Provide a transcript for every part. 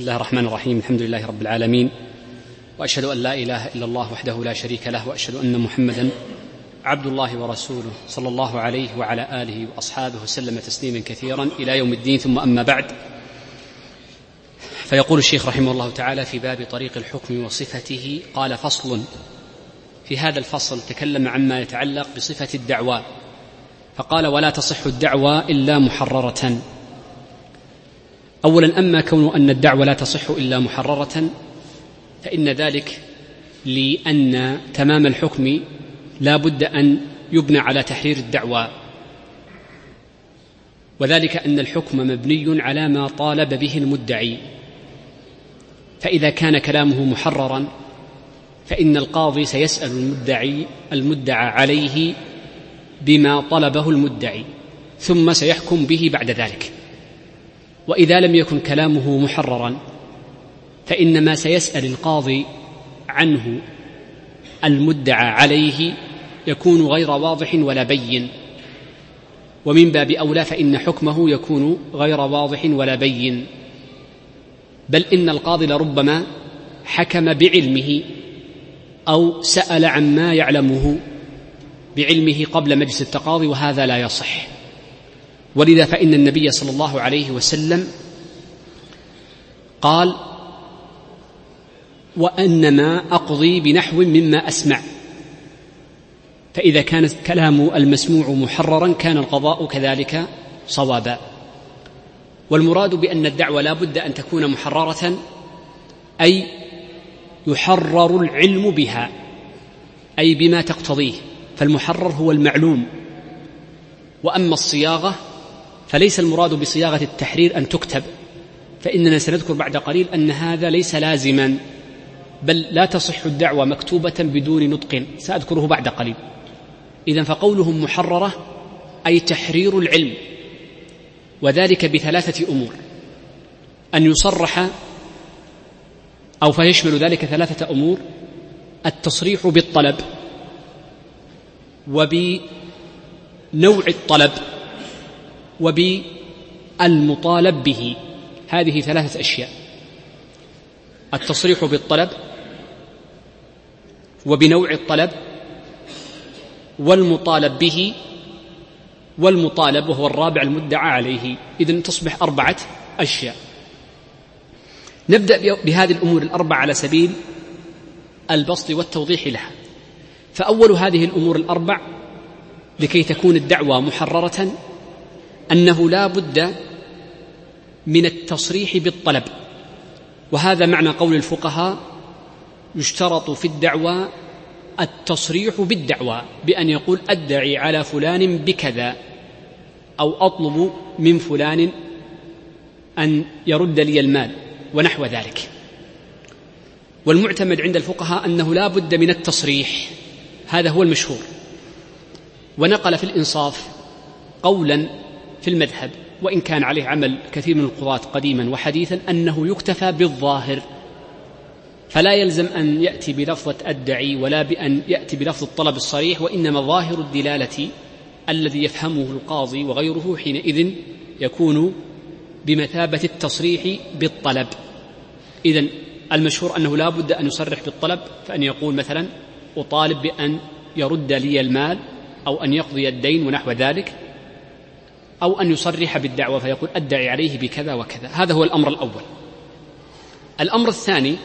بسم الله الرحمن الرحيم. الحمد لله رب العالمين. وأشهد أن لا إله إلا الله وحده لا شريك له وأشهد أن محمدا عبد الله ورسوله صلى الله عليه وعلى آله وأصحابه وسلم تسليما كثيرا إلى يوم الدين. ثم أما بعد فيقول الشيخ رحمه الله تعالى في باب طريق الحكم وصفته قال فصل. في هذا الفصل تكلم عما يتعلق بصفة الدعوى فقال ولا تصح الدعوى إلا محررة. اولا أما كون أن الدعوة لا تصح إلا محررة فإن ذلك لأن تمام الحكم لا بد أن يبنى على تحرير الدعوى وذلك أن الحكم مبني على ما طالب به المدعي. فإذا كان كلامه محررا فإن القاضي سيسأل المدعي المدعى عليه بما طلبه المدعي ثم سيحكم به بعد ذلك. وإذا لم يكن كلامه محررا فانما سيسأل القاضي عنه المدعى عليه يكون غير واضح ولا بين. ومن باب أولى فإن حكمه يكون غير واضح ولا بين. بل إن القاضي لربما حكم بعلمه أو سأل عما يعلمه بعلمه قبل مجلس التقاضي وهذا لا يصح. ولذا فإن النبي صلى الله عليه وسلم قال وأنما أقضي بنحو مما أسمع. فإذا كان كلام المسموع محررا كان القضاء كذلك صوابا. والمراد بأن الدعوة لا بد أن تكون محررة أي يحرر العلم بها أي بما تقتضيه. فالمحرر هو المعلوم. وأما الصياغة فليس المراد بصياغة التحرير أن تكتب فإننا سنذكر بعد قليل أن هذا ليس لازما بل لا تصح الدعوة مكتوبة بدون نطق سأذكره بعد قليل. اذا فقولهم محررة أي تحرير العلم وذلك بثلاثة أمور. أن يصرح أو فيشمل ذلك ثلاثة أمور التصريح بالطلب وبنوع الطلب. وبالمطالب به. هذه ثلاثة أشياء. التصريح بالطلب وبنوع الطلب والمطالب به. والمطالب وهو الرابع المدعى عليه. إذن تصبح أربعة أشياء. نبدأ بهذه الأمور الأربعة على سبيل البسط والتوضيح لها. فأول هذه الأمور الأربع لكي تكون الدعوة محررة أنه لا بد من التصريح بالطلب. وهذا معنى قول الفقهاء يشترط في الدعوى التصريح بالدعوى بأن يقول أدعي على فلان بكذا أو أطلب من فلان أن يرد لي المال ونحو ذلك. والمعتمد عند الفقهاء أنه لا بد من التصريح هذا هو المشهور. ونقل في الإنصاف قولا في المذهب وإن كان عليه عمل كثير من القضاة قديما وحديثا أنه يكتفى بالظاهر. فلا يلزم أن يأتي بلفظة أدعي ولا بأن يأتي بلفظ الطلب الصريح وإنما ظاهر الدلالة الذي يفهمه القاضي وغيره حينئذ يكون بمثابة التصريح بالطلب. إذا المشهور أنه لا بد أن يصرح بالطلب فأن يقول مثلا أطالب بأن يرد لي المال أو أن يقضي الدين ونحو ذلك. أو أن يصرح بالدعوة فيقول أدعي عليه بكذا وكذا. هذا هو الأمر الأول. الأمر الثاني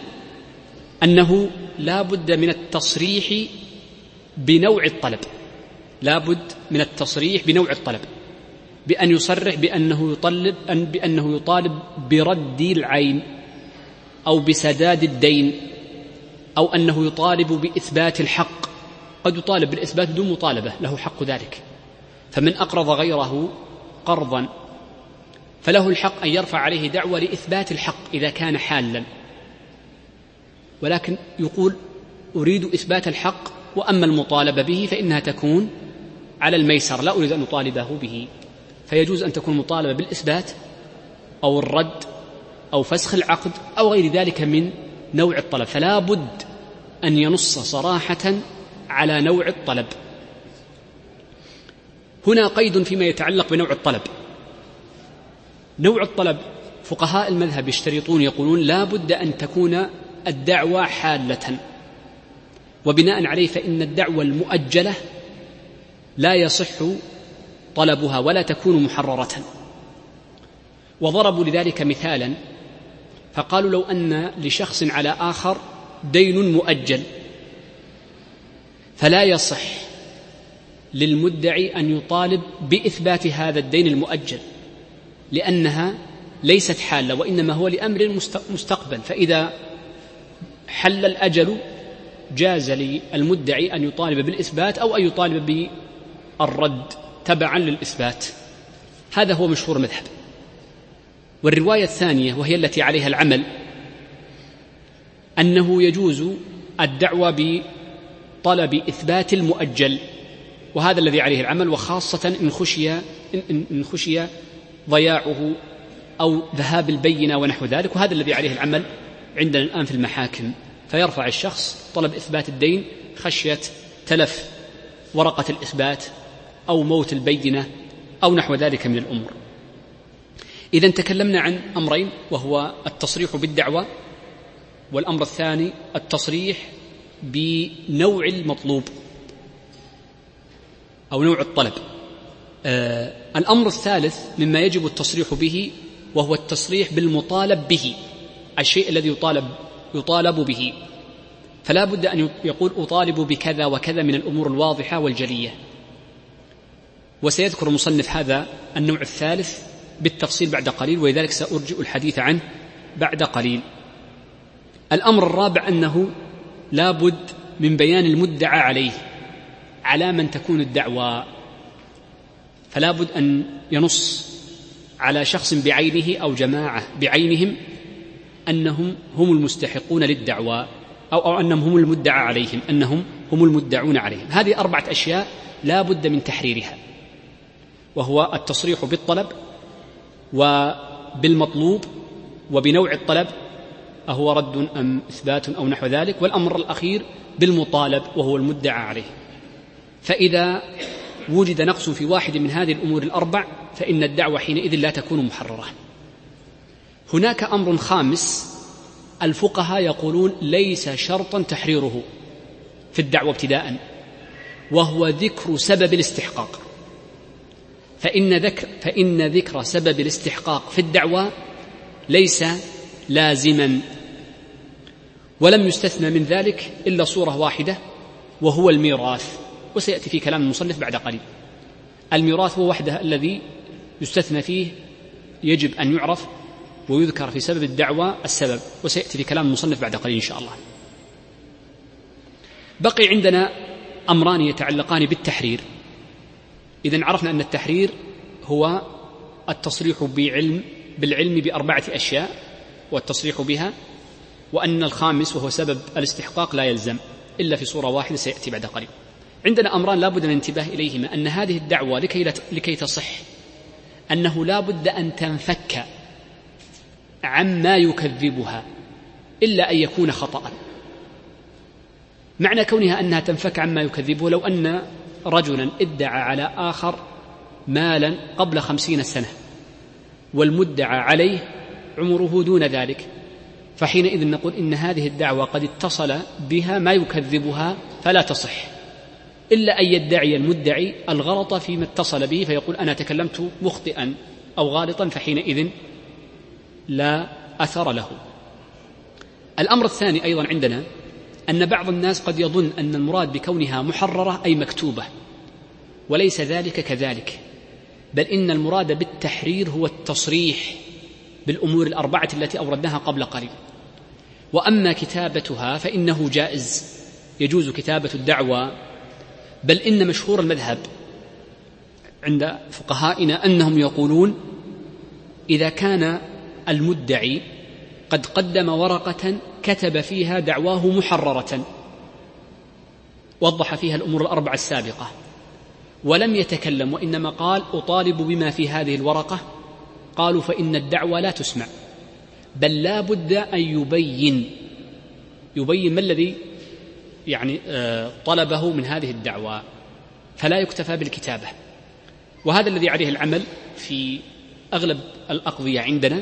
أنه لا بد من التصريح بنوع الطلب. لا بد من التصريح بنوع الطلب. بأن يصرح بأنه يطلب أن بأنه يطالب برد العين أو بسداد الدين أو أنه يطالب بإثبات الحق. قد يطالب بالإثبات بدون مطالبة له حق ذلك. فمن أقرض غيره قرضا فله الحق أن يرفع عليه دعوى لإثبات الحق إذا كان حالا. ولكن يقول أريد إثبات الحق وأما المطالبة به فإنها تكون على الميسر لا أريد أن أطالبه به. فيجوز أن تكون مطالبة بالإثبات أو الرد أو فسخ العقد أو غير ذلك من نوع الطلب. فلا بد أن ينص صراحة على نوع الطلب. هنا قيد فيما يتعلق بنوع الطلب. نوع الطلب فقهاء المذهب يشترطون يقولون لا بد أن تكون الدعوة حالة. وبناء عليه فإن الدعوة المؤجلة لا يصح طلبها ولا تكون محررة. وضربوا لذلك مثالا فقالوا لو أن لشخص على آخر دين مؤجل فلا يصح للمدعي أن يطالب بإثبات هذا الدين المؤجل لأنها ليست حالة وإنما هو لأمر مستقبل. فإذا حل الأجل جاز للمدعي أن يطالب بالإثبات أو أن يطالب بالرد تبعا للإثبات. هذا هو مشهور المذهب والرواية الثانية وهي التي عليها العمل أنه يجوز الدعوة بطلب إثبات المؤجل. وهذا الذي عليه العمل وخاصة إن خشي إن خشي ضياعه أو ذهاب البينة ونحو ذلك وهذا الذي عليه العمل عندنا الآن في المحاكم. فيرفع الشخص طلب إثبات الدين خشية تلف ورقة الإثبات أو موت البينة أو نحو ذلك من الأمور. إذا تكلمنا عن أمرين وهو التصريح بالدعوة والأمر الثاني التصريح بنوع المطلوب. أو نوع الطلب. آه الأمر الثالث مما يجب التصريح به وهو التصريح بالمطالب به الشيء الذي يطالب يطالب به. فلا بد أن يقول أطالب بكذا وكذا من الأمور الواضحة والجلية. وسيذكر المصنف هذا النوع الثالث بالتفصيل بعد قليل ولذلك سأرجئ الحديث عنه بعد قليل. الأمر الرابع أنه لا بد من بيان المدعى عليه. على من تكون الدعوى فلا بد أن ينص على شخص بعينه أو جماعة بعينهم أنهم هم المستحقون للدعوى أو, أو أنهم هم المدعى عليهم أنهم هم المدعون عليهم. هذه أربعة أشياء لا بد من تحريرها وهو التصريح بالطلب وبالمطلوب وبنوع الطلب أهو رد أم إثبات أو نحو ذلك والأمر الأخير بالمطالب وهو المدعى عليه. فإذا وجد نقص في واحد من هذه الأمور الأربع فإن الدعوة حينئذ لا تكون محررة. هناك أمر خامس الفقهاء يقولون ليس شرطا تحريره في الدعوة ابتداء وهو ذكر سبب الاستحقاق. فإن ذكر فإن ذكر سبب الاستحقاق في الدعوة ليس لازما. ولم يستثنى من ذلك إلا صورة واحدة وهو الميراث. وسيأتي في كلام المصنف بعد قليل. الميراث هو وحده الذي يستثنى فيه يجب أن يعرف ويذكر في سبب الدعوة السبب وسيأتي في كلام المصنف بعد قليل إن شاء الله. بقي عندنا أمران يتعلقان بالتحرير. إذا عرفنا أن التحرير هو التصريح بعلم بالعلم بأربعة أشياء والتصريح بها وأن الخامس وهو سبب الاستحقاق لا يلزم إلا في صورة واحدة سيأتي بعد قليل. عندنا أمران لا بد من الانتباه إليهما. أن هذه الدعوة لكي, لكي تصح. أنه لا بد أن تنفك عما يكذبها إلا أن يكون خطأ. معنى كونها أنها تنفك عما يكذبه لو أن رجلا ادعى على آخر مالا قبل خمسين سنة والمدعى عليه عمره دون ذلك فحينئذ نقول إن هذه الدعوة قد اتصل بها ما يكذبها فلا تصح. إلا أن يدعي المدعي الغلط فيما اتصل به فيقول أنا تكلمت مخطئا أو غالطا فحينئذ لا أثر له. الأمر الثاني أيضا عندنا أن بعض الناس قد يظن أن المراد بكونها محررة أي مكتوبة وليس ذلك كذلك بل إن المراد بالتحرير هو التصريح بالأمور الأربعة التي أوردناها قبل قليل. وأما كتابتها فإنه جائز يجوز كتابة الدعوى بل إن مشهور المذهب عند فقهائنا أنهم يقولون إذا كان المدعي قد قدم ورقة كتب فيها دعواه محررة وضح فيها الأمور الأربعة السابقة ولم يتكلم وإنما قال أطالب بما في هذه الورقة. قالوا فإن الدعوة لا تسمع بل لا بد أن يبين. يبين ما الذي يعني آه، طلبه من هذه الدعوة فلا يكتفى بالكتابة. وهذا الذي عليه العمل في أغلب الأقضية عندنا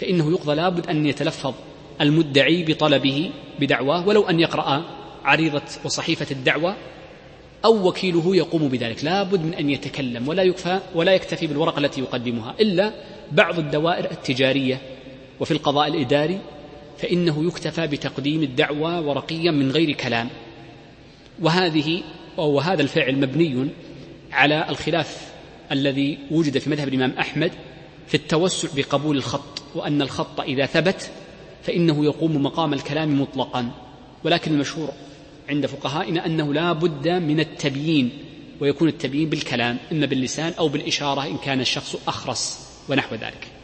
فإنه يقضى لابد أن يتلفظ المدعي بطلبه بدعواه ولو أن يقرأ عريضة وصحيفة الدعوة أو وكيله يقوم بذلك. لا بد من أن يتكلم ولا يكفى ولا يكتفي بالورقة التي يقدمها إلا بعض الدوائر التجارية وفي القضاء الإداري فإنه يكتفى بتقديم الدعوة ورقيا من غير كلام. وهذه وهذا الفعل مبني على الخلاف الذي وجد في مذهب الإمام أحمد في التوسع بقبول الخط وأن الخط إذا ثبت فإنه يقوم مقام الكلام مطلقا. ولكن المشهور عند فقهائنا أنه لا بد من التبيين ويكون التبيين بالكلام إما باللسان أو بالإشارة إن كان الشخص أخرس ونحو ذلك.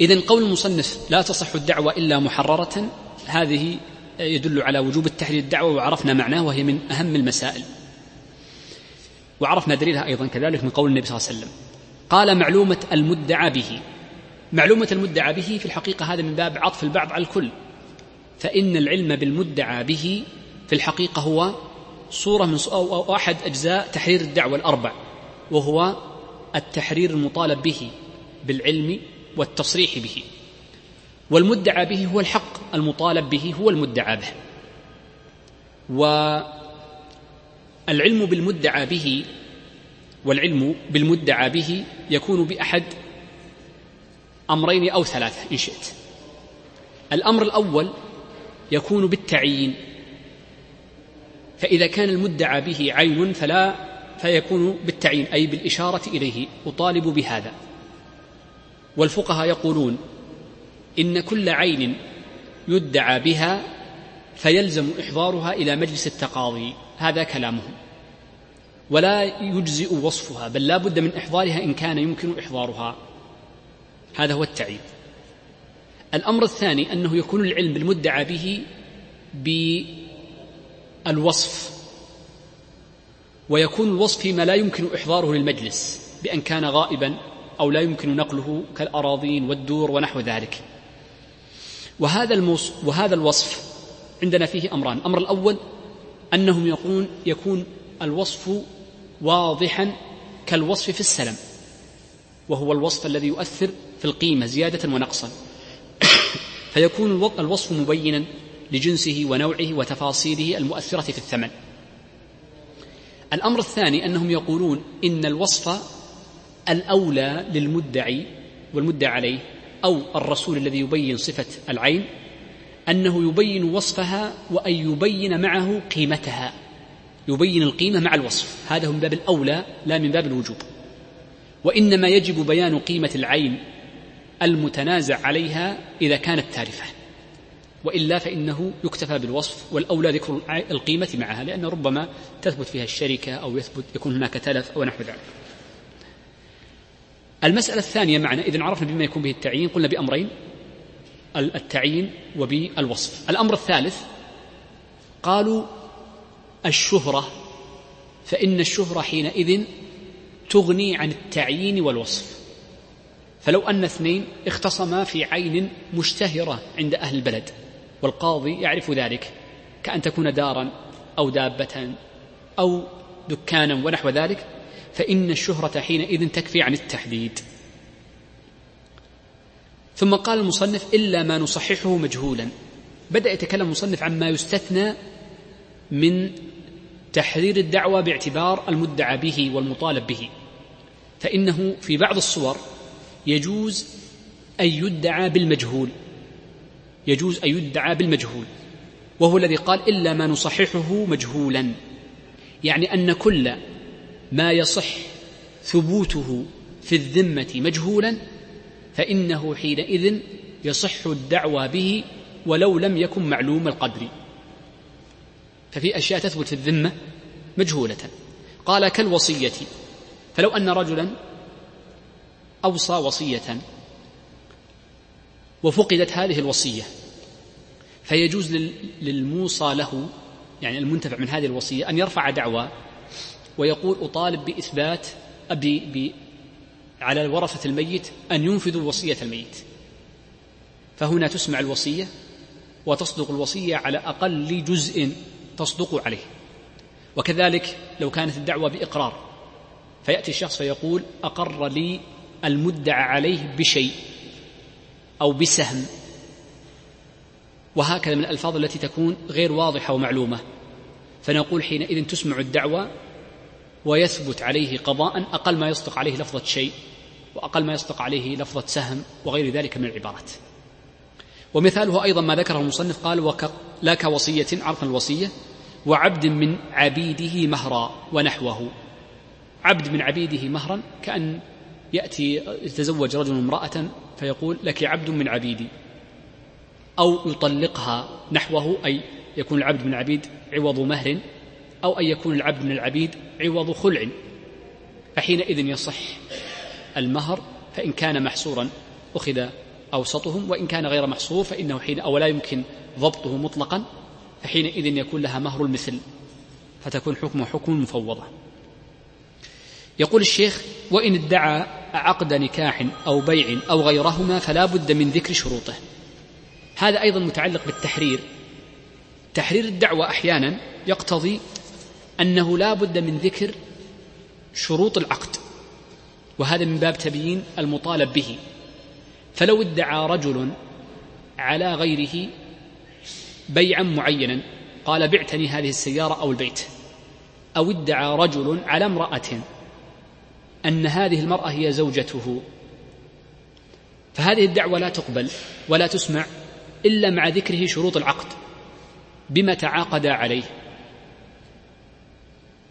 إذا قول المصنف لا تصح الدعوة إلا محررة هذه يدل على وجوب التحرير الدعوة وعرفنا معناه وهي من أهم المسائل. وعرفنا دليلها أيضا كذلك من قول النبي صلى الله عليه وسلم. قال معلومة المدعى به. معلومة المدعى به في الحقيقة هذا من باب عطف البعض على الكل. فإن العلم بالمدعى به في الحقيقة هو صورة من أو أحد أجزاء تحرير الدعوة الأربع وهو التحرير المطالب به بالعلم والتصريح به. والمدعى به هو الحق المطالب به هو المدعى به. والعلم بالمدعى به والعلم بالمدعى به يكون بأحد أمرين أو ثلاثة إن شئت. الأمر الأول يكون بالتعيين. فإذا كان المدعى به عين فلا فيكون بالتعيين أي بالإشارة إليه أطالب بهذا. والفقهاء يقولون إن كل عين يدعى بها فيلزم إحضارها إلى مجلس التقاضي هذا كلامهم. ولا يجزئ وصفها بل لا بد من إحضارها إن كان يمكن إحضارها. هذا هو التعيين الأمر الثاني أنه يكون العلم المدعى به بالوصف ويكون الوصف فيما لا يمكن إحضاره للمجلس بأن كان غائبا أو لا يمكن نقله كالأراضين والدور ونحو ذلك. وهذا الموص وهذا الوصف عندنا فيه أمران. الأمر الأول أنهم يقولون يكون الوصف واضحا كالوصف في السلم وهو الوصف الذي يؤثر في القيمة زيادة ونقصا. فيكون الوصف مبينا لجنسه ونوعه وتفاصيله المؤثرة في الثمن. الأمر الثاني أنهم يقولون إن الوصف الأولى للمدعي والمدعى عليه أو الرسول الذي يبين صفة العين أنه يبين وصفها وأن يبين معه قيمتها يبين القيمة مع الوصف. هذا من باب الأولى لا من باب الوجوب. وإنما يجب بيان قيمة العين المتنازع عليها إذا كانت تارفة. وإلا فإنه يكتفى بالوصف والأولى ذكر القيمة معها لأن ربما تثبت فيها الشركة أو يثبت يكون هناك تلف أو نحو ذلك. المسألة الثانية معنا إذن عرفنا بما يكون به التعيين قلنا بأمرين. التعيين وبالوصف. الأمر الثالث قالوا الشهرة فإن الشهرة حينئذ تغني عن التعيين والوصف. فلو أن اثنين اختصما في عين مشتهرة عند أهل البلد والقاضي يعرف ذلك كأن تكون دارا أو دابة أو دكانا ونحو ذلك فإن الشهرة حينئذ تكفي عن التحديد. ثم قال المصنف إلا ما نصححه مجهولا. بدأ يتكلم المصنف عما يستثنى من تحرير الدعوة باعتبار المدعى به والمطالب به. فإنه في بعض الصور يجوز أن يدعى بالمجهول. يجوز أن يدعى بالمجهول. وهو الذي قال إلا ما نصححه مجهولا. يعني أن كل ما يصح ثبوته في الذمة مجهولا فإنه حينئذ يصح الدعوى به ولو لم يكن معلوم القدر. ففي أشياء تثبت في الذمة مجهولة. قال كالوصية فلو أن رجلا أوصى وصية وفقدت هذه الوصية فيجوز للموصى له يعني المنتفع من هذه الوصية أن يرفع دعوى ويقول أطالب بإثبات أبي ب على ورثة الميت أن ينفذوا وصية الميت. فهنا تسمع الوصية وتصدق الوصية على أقل جزء تصدق عليه. وكذلك لو كانت الدعوة بإقرار فيأتي الشخص فيقول أقر لي المدعى عليه بشيء أو بسهم. وهكذا من الألفاظ التي تكون غير واضحة ومعلومة. فنقول حينئذ تسمع الدعوة ويثبت عليه قضاء أقل ما يصدق عليه لفظة شيء وأقل ما يصدق عليه لفظة سهم وغير ذلك من العبارات. ومثاله أيضا ما ذكره المصنف قال وك لا كوصية عرفا الوصية وعبد من عبيده مهرا ونحوه. عبد من عبيده مهرا كأن يأتي يتزوج رجل امرأة فيقول لك عبد من عبيدي. أو يطلقها نحوه أي يكون العبد من العبيد عوض مهر أو أن يكون العبد من العبيد عوض خلع فحينئذ يصح المهر فإن كان محصورا أخذ أوسطهم وإن كان غير محصور فإنه حين أو لا يمكن ضبطه مطلقا فحينئذ يكون لها مهر المثل فتكون حكمه حكم مفوضة. يقول الشيخ وإن ادعى عقد نكاح أو بيع أو غيرهما فلا بد من ذكر شروطه. هذا أيضا متعلق بالتحرير. تحرير الدعوة أحيانا يقتضي أنه لا بد من ذكر شروط العقد وهذا من باب تبيين المطالب به. فلو ادعى رجل على غيره بيعا معينا قال بعتني هذه السيارة أو البيت. أو ادعى رجل على امرأة أن هذه المرأة هي زوجته. فهذه الدعوة لا تقبل ولا تسمع إلا مع ذكره شروط العقد بما تعاقدا عليه.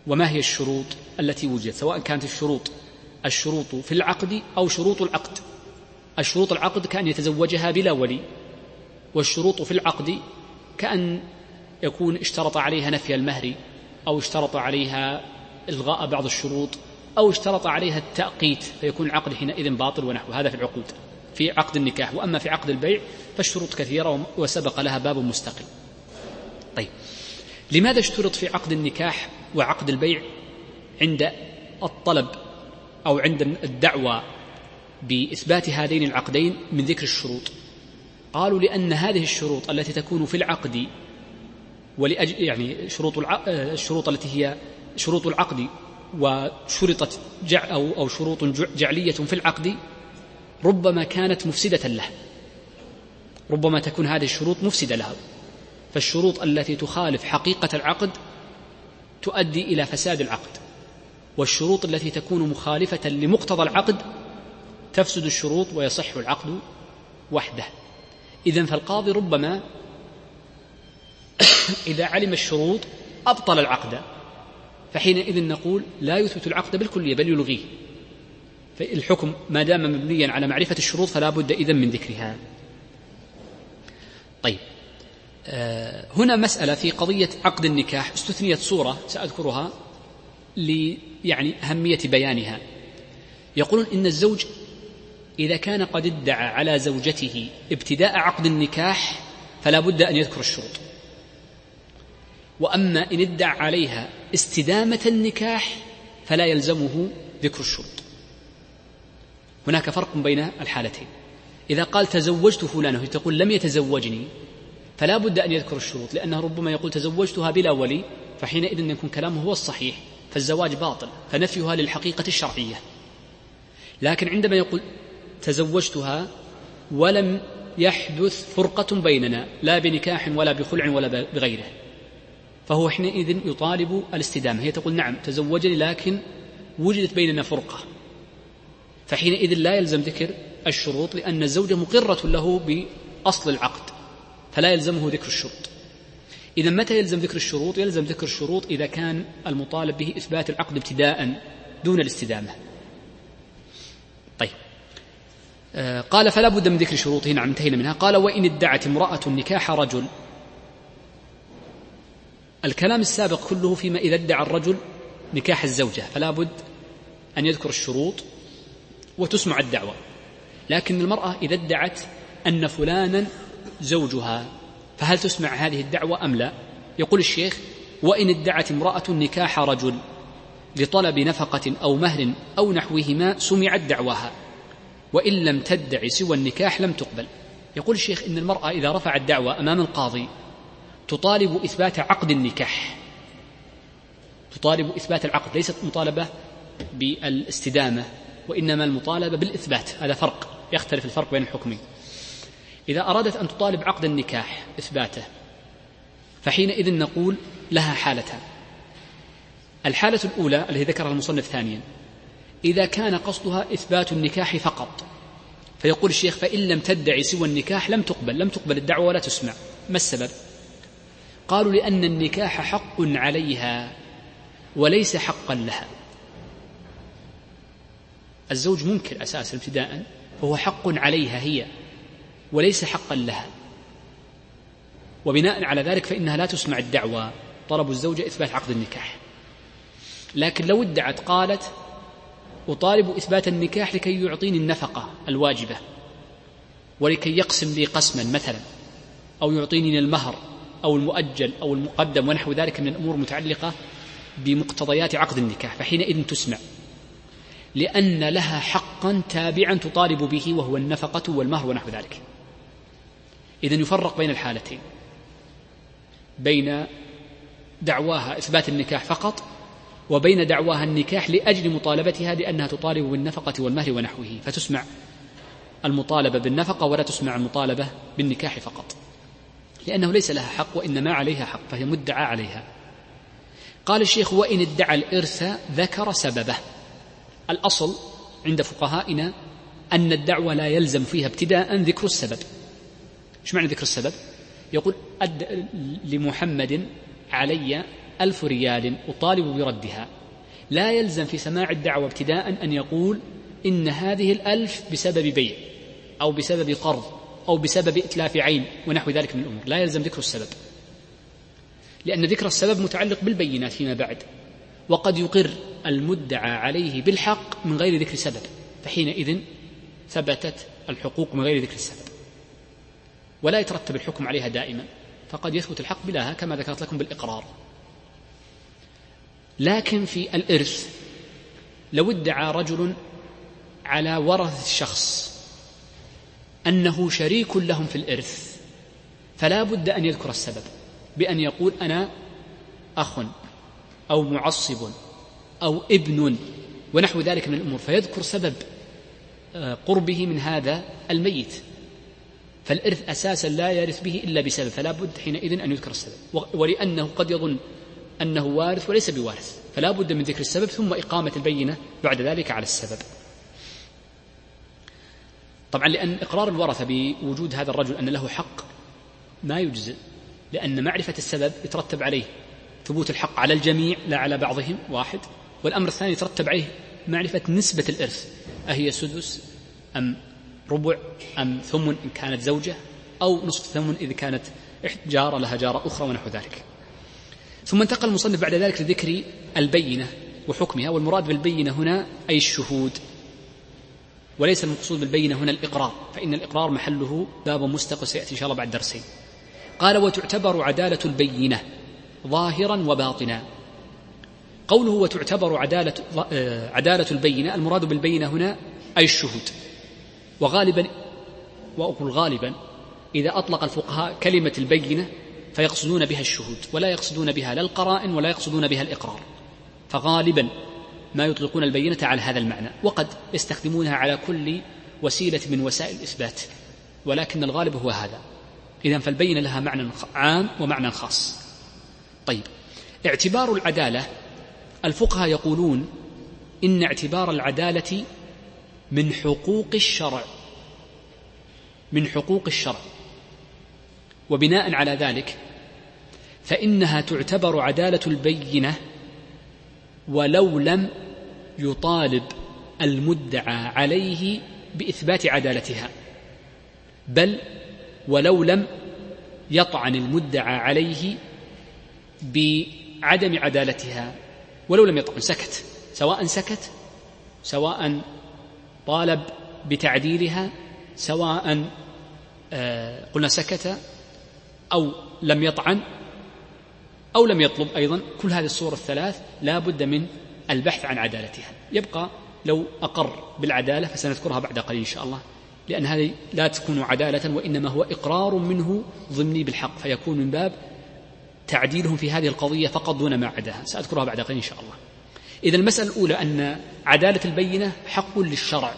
وما هي الشروط التي وجدت؟ سواء كانت الشروط الشروط في العقد أو شروط العقد. الشروط العقد كأن يتزوجها بلا ولي والشروط في العقد كأن يكون اشترط عليها نفي المهر أو اشترط عليها إلغاء بعض الشروط أو اشترط عليها التأقيت فيكون العقد حينئذ باطل ونحو. هذا في العقود في عقد النكاح. وأما في عقد البيع فالشروط كثيرة وسبق لها باب مستقل. طيب لماذا اشترط في عقد النكاح وعقد البيع عند الطلب أو عند الدعوة بإثبات هذين العقدين من ذكر الشروط. قالوا لأن هذه الشروط التي تكون في العقد ولأجل يعني شروط الشروط التي هي شروط العقد وشرطت جع أو أو شروط جعلية في العقد ربما كانت مفسدة له. ربما تكون هذه الشروط مفسدة له فالشروط التي تخالف حقيقة العقد تؤدي إلى فساد العقد والشروط التي تكون مخالفة لمقتضى العقد تفسد الشروط ويصح العقد وحده. إذا فالقاضي ربما إذا علم الشروط أبطل العقد فحينئذ نقول لا يثبت العقد بالكلية بل يلغيه. فالحكم ما دام مبنيا على معرفة الشروط فلا بد إذن من ذكرها. طيب. هنا مسألة في قضية عقد النكاح. استثنيت صورة سأذكرها لي يعني أهمية بيانها. يقولون إن الزوج إذا كان قد ادعى على زوجته ابتداء عقد النكاح فلا بد أن يذكر الشروط. وأما إن ادعى عليها استدامة النكاح فلا يلزمه ذكر الشروط. هناك فرق بين الحالتين. إذا قال تزوجت فلانة تقول لم يتزوجني فلا بد أن يذكر الشروط لأنه ربما يقول تزوجتها بلا ولي فحينئذ يكون كلامه هو الصحيح فالزواج باطل فنفيها للحقيقة الشرعية. لكن عندما يقول تزوجتها ولم يحدث فرقة بيننا لا بنكاح ولا بخلع ولا بغيره فهو حينئذ يطالب الاستدامة. هي تقول نعم تزوجني لكن وجدت بيننا فرقة. فحينئذ لا يلزم ذكر الشروط لأن الزوجة مقرة له بأصل العقد. فلا يلزمه ذكر الشروط. إذا متى يلزم ذكر الشروط؟ يلزم ذكر الشروط إذا كان المطالب به إثبات العقد ابتداء دون الاستدامة. طيب. آه قال فلا بد من ذكر شروطه. نعم انتهينا منها. قال وإن ادعت امرأة نكاح رجل. الكلام السابق كله فيما إذا ادعى الرجل نكاح الزوجة. فلا بد أن يذكر الشروط وتسمع الدعوة. لكن المرأة إذا ادعت أن فلانا زوجها فهل تسمع هذه الدعوة أم لا؟ يقول الشيخ وإن ادعت امرأة نكاح رجل لطلب نفقة أو مهر أو نحوهما سمعت دعواها وإن لم تدع سوى النكاح لم تقبل. يقول الشيخ إن المرأة إذا رفعت دعوة أمام القاضي تطالب إثبات عقد النكاح. تطالب إثبات العقد ليست مطالبة بالاستدامة وإنما المطالبة بالإثبات هذا فرق يختلف الفرق بين الحكمين إذا أرادت أن تطالب عقد النكاح إثباته فحينئذ نقول لها حالتان الحالة الأولى التي ذكرها المصنف ثانيا إذا كان قصدها إثبات النكاح فقط. فيقول الشيخ فإن لم تدعي سوى النكاح لم تقبل لم تقبل الدعوة ولا تسمع. ما السبب؟ قالوا لأن النكاح حق عليها وليس حقا لها. الزوج منكر أساسا ابتداء فهو حق عليها هي. وليس حقا لها. وبناء على ذلك فإنها لا تسمع الدعوة طلب الزوجة إثبات عقد النكاح. لكن لو ادعت قالت أطالب إثبات النكاح لكي يعطيني النفقة الواجبة ولكي يقسم لي قسما مثلا أو يعطيني المهر أو المؤجل أو المقدم ونحو ذلك من الأمور المتعلقة بمقتضيات عقد النكاح فحينئذ تسمع. لأن لها حقا تابعا تطالب به وهو النفقة والمهر ونحو ذلك. إذا يفرق بين الحالتين. بين دعواها إثبات النكاح فقط وبين دعواها النكاح لأجل مطالبتها لأنها تطالب بالنفقة والمهر ونحوه. فتسمع المطالبة بالنفقة ولا تسمع المطالبة بالنكاح فقط. لأنه ليس لها حق وإنما عليها حق فهي مدعى عليها. قال الشيخ وإن ادعى الإرث ذكر سببه. الأصل عند فقهائنا أن الدعوة لا يلزم فيها ابتداء ذكر السبب. إيش معنى ذكر السبب؟ يقول أد لمحمد علي ألف ريال أطالب بردها. لا يلزم في سماع الدعوة ابتداء أن يقول إن هذه الألف بسبب بيع أو بسبب قرض أو بسبب إتلاف عين ونحو ذلك من الأمور. لا يلزم ذكر السبب. لأن ذكر السبب متعلق بالبينات فيما بعد وقد يقر المدعى عليه بالحق من غير ذكر سبب فحينئذ ثبتت الحقوق من غير ذكر السبب. ولا يترتب الحكم عليها دائما فقد يثبت الحق بلاها كما ذكرت لكم بالإقرار. لكن في الإرث لو ادعى رجل على ورثة الشخص أنه شريك لهم في الإرث فلا بد أن يذكر السبب بأن يقول أنا أخ أو معصب أو ابن ونحو ذلك من الأمور فيذكر سبب آه، قربه من هذا الميت. فالإرث أساسا لا يرث به إلا بسبب فلا بد حينئذ أن يذكر السبب. ولأنه قد يظن أنه وارث وليس بوارث فلا بد من ذكر السبب ثم إقامة البينة بعد ذلك على السبب. طبعا لأن إقرار الورثة بوجود هذا الرجل أن له حق ما يجزئ لأن معرفة السبب يترتب عليه ثبوت الحق على الجميع لا على بعضهم واحد والأمر الثاني يترتب عليه معرفة نسبة الإرث أهي سدس أم ربع أم ثمن إن كانت زوجة أو نصف ثمن إذا كانت جارة لها جارة أخرى ونحو ذلك. ثم انتقل المصنف بعد ذلك لذكر البينة وحكمها والمراد بالبينة هنا أي الشهود. وليس المقصود بالبينة هنا الإقرار فإن الإقرار محله باب مستقل سيأتي إن شاء الله بعد درسين. قال وتعتبر عدالة البينة ظاهرا وباطنا. قوله وتعتبر عدالة آه، عدالة البينة المراد بالبينة هنا أي الشهود. وغالبا وأقول غالبا إذا أطلق الفقهاء كلمة البينة فيقصدون بها الشهود ولا يقصدون بها لا القرائن ولا يقصدون بها الإقرار. فغالبا ما يطلقون البينة على هذا المعنى وقد يستخدمونها على كل وسيلة من وسائل الإثبات ولكن الغالب هو هذا. إذا فالبينة لها معنى عام ومعنى خاص. طيب اعتبار العدالة الفقهاء يقولون إن اعتبار العدالة من حقوق الشرع. من حقوق الشرع. وبناء على ذلك فإنها تعتبر عدالة البينة ولو لم يطالب المدعى عليه بإثبات عدالتها. بل ولو لم يطعن المدعى عليه بعدم عدالتها ولو لم يطعن سكت. سواء سكت سواء طالب بتعديلها سواء آه، قلنا سكت أو لم يطعن أو لم يطلب أيضا. كل هذه الصور الثلاث لا بد من البحث عن عدالتها. يبقى لو أقر بالعدالة فسنذكرها بعد قليل إن شاء الله لأن هذه لا تكون عدالة وإنما هو إقرار منه ضمني بالحق فيكون من باب تعديلهم في هذه القضية فقط دون ما عداها. سأذكرها بعد قليل إن شاء الله. إذا المسألة الأولى أن عدالة البينة حق للشرع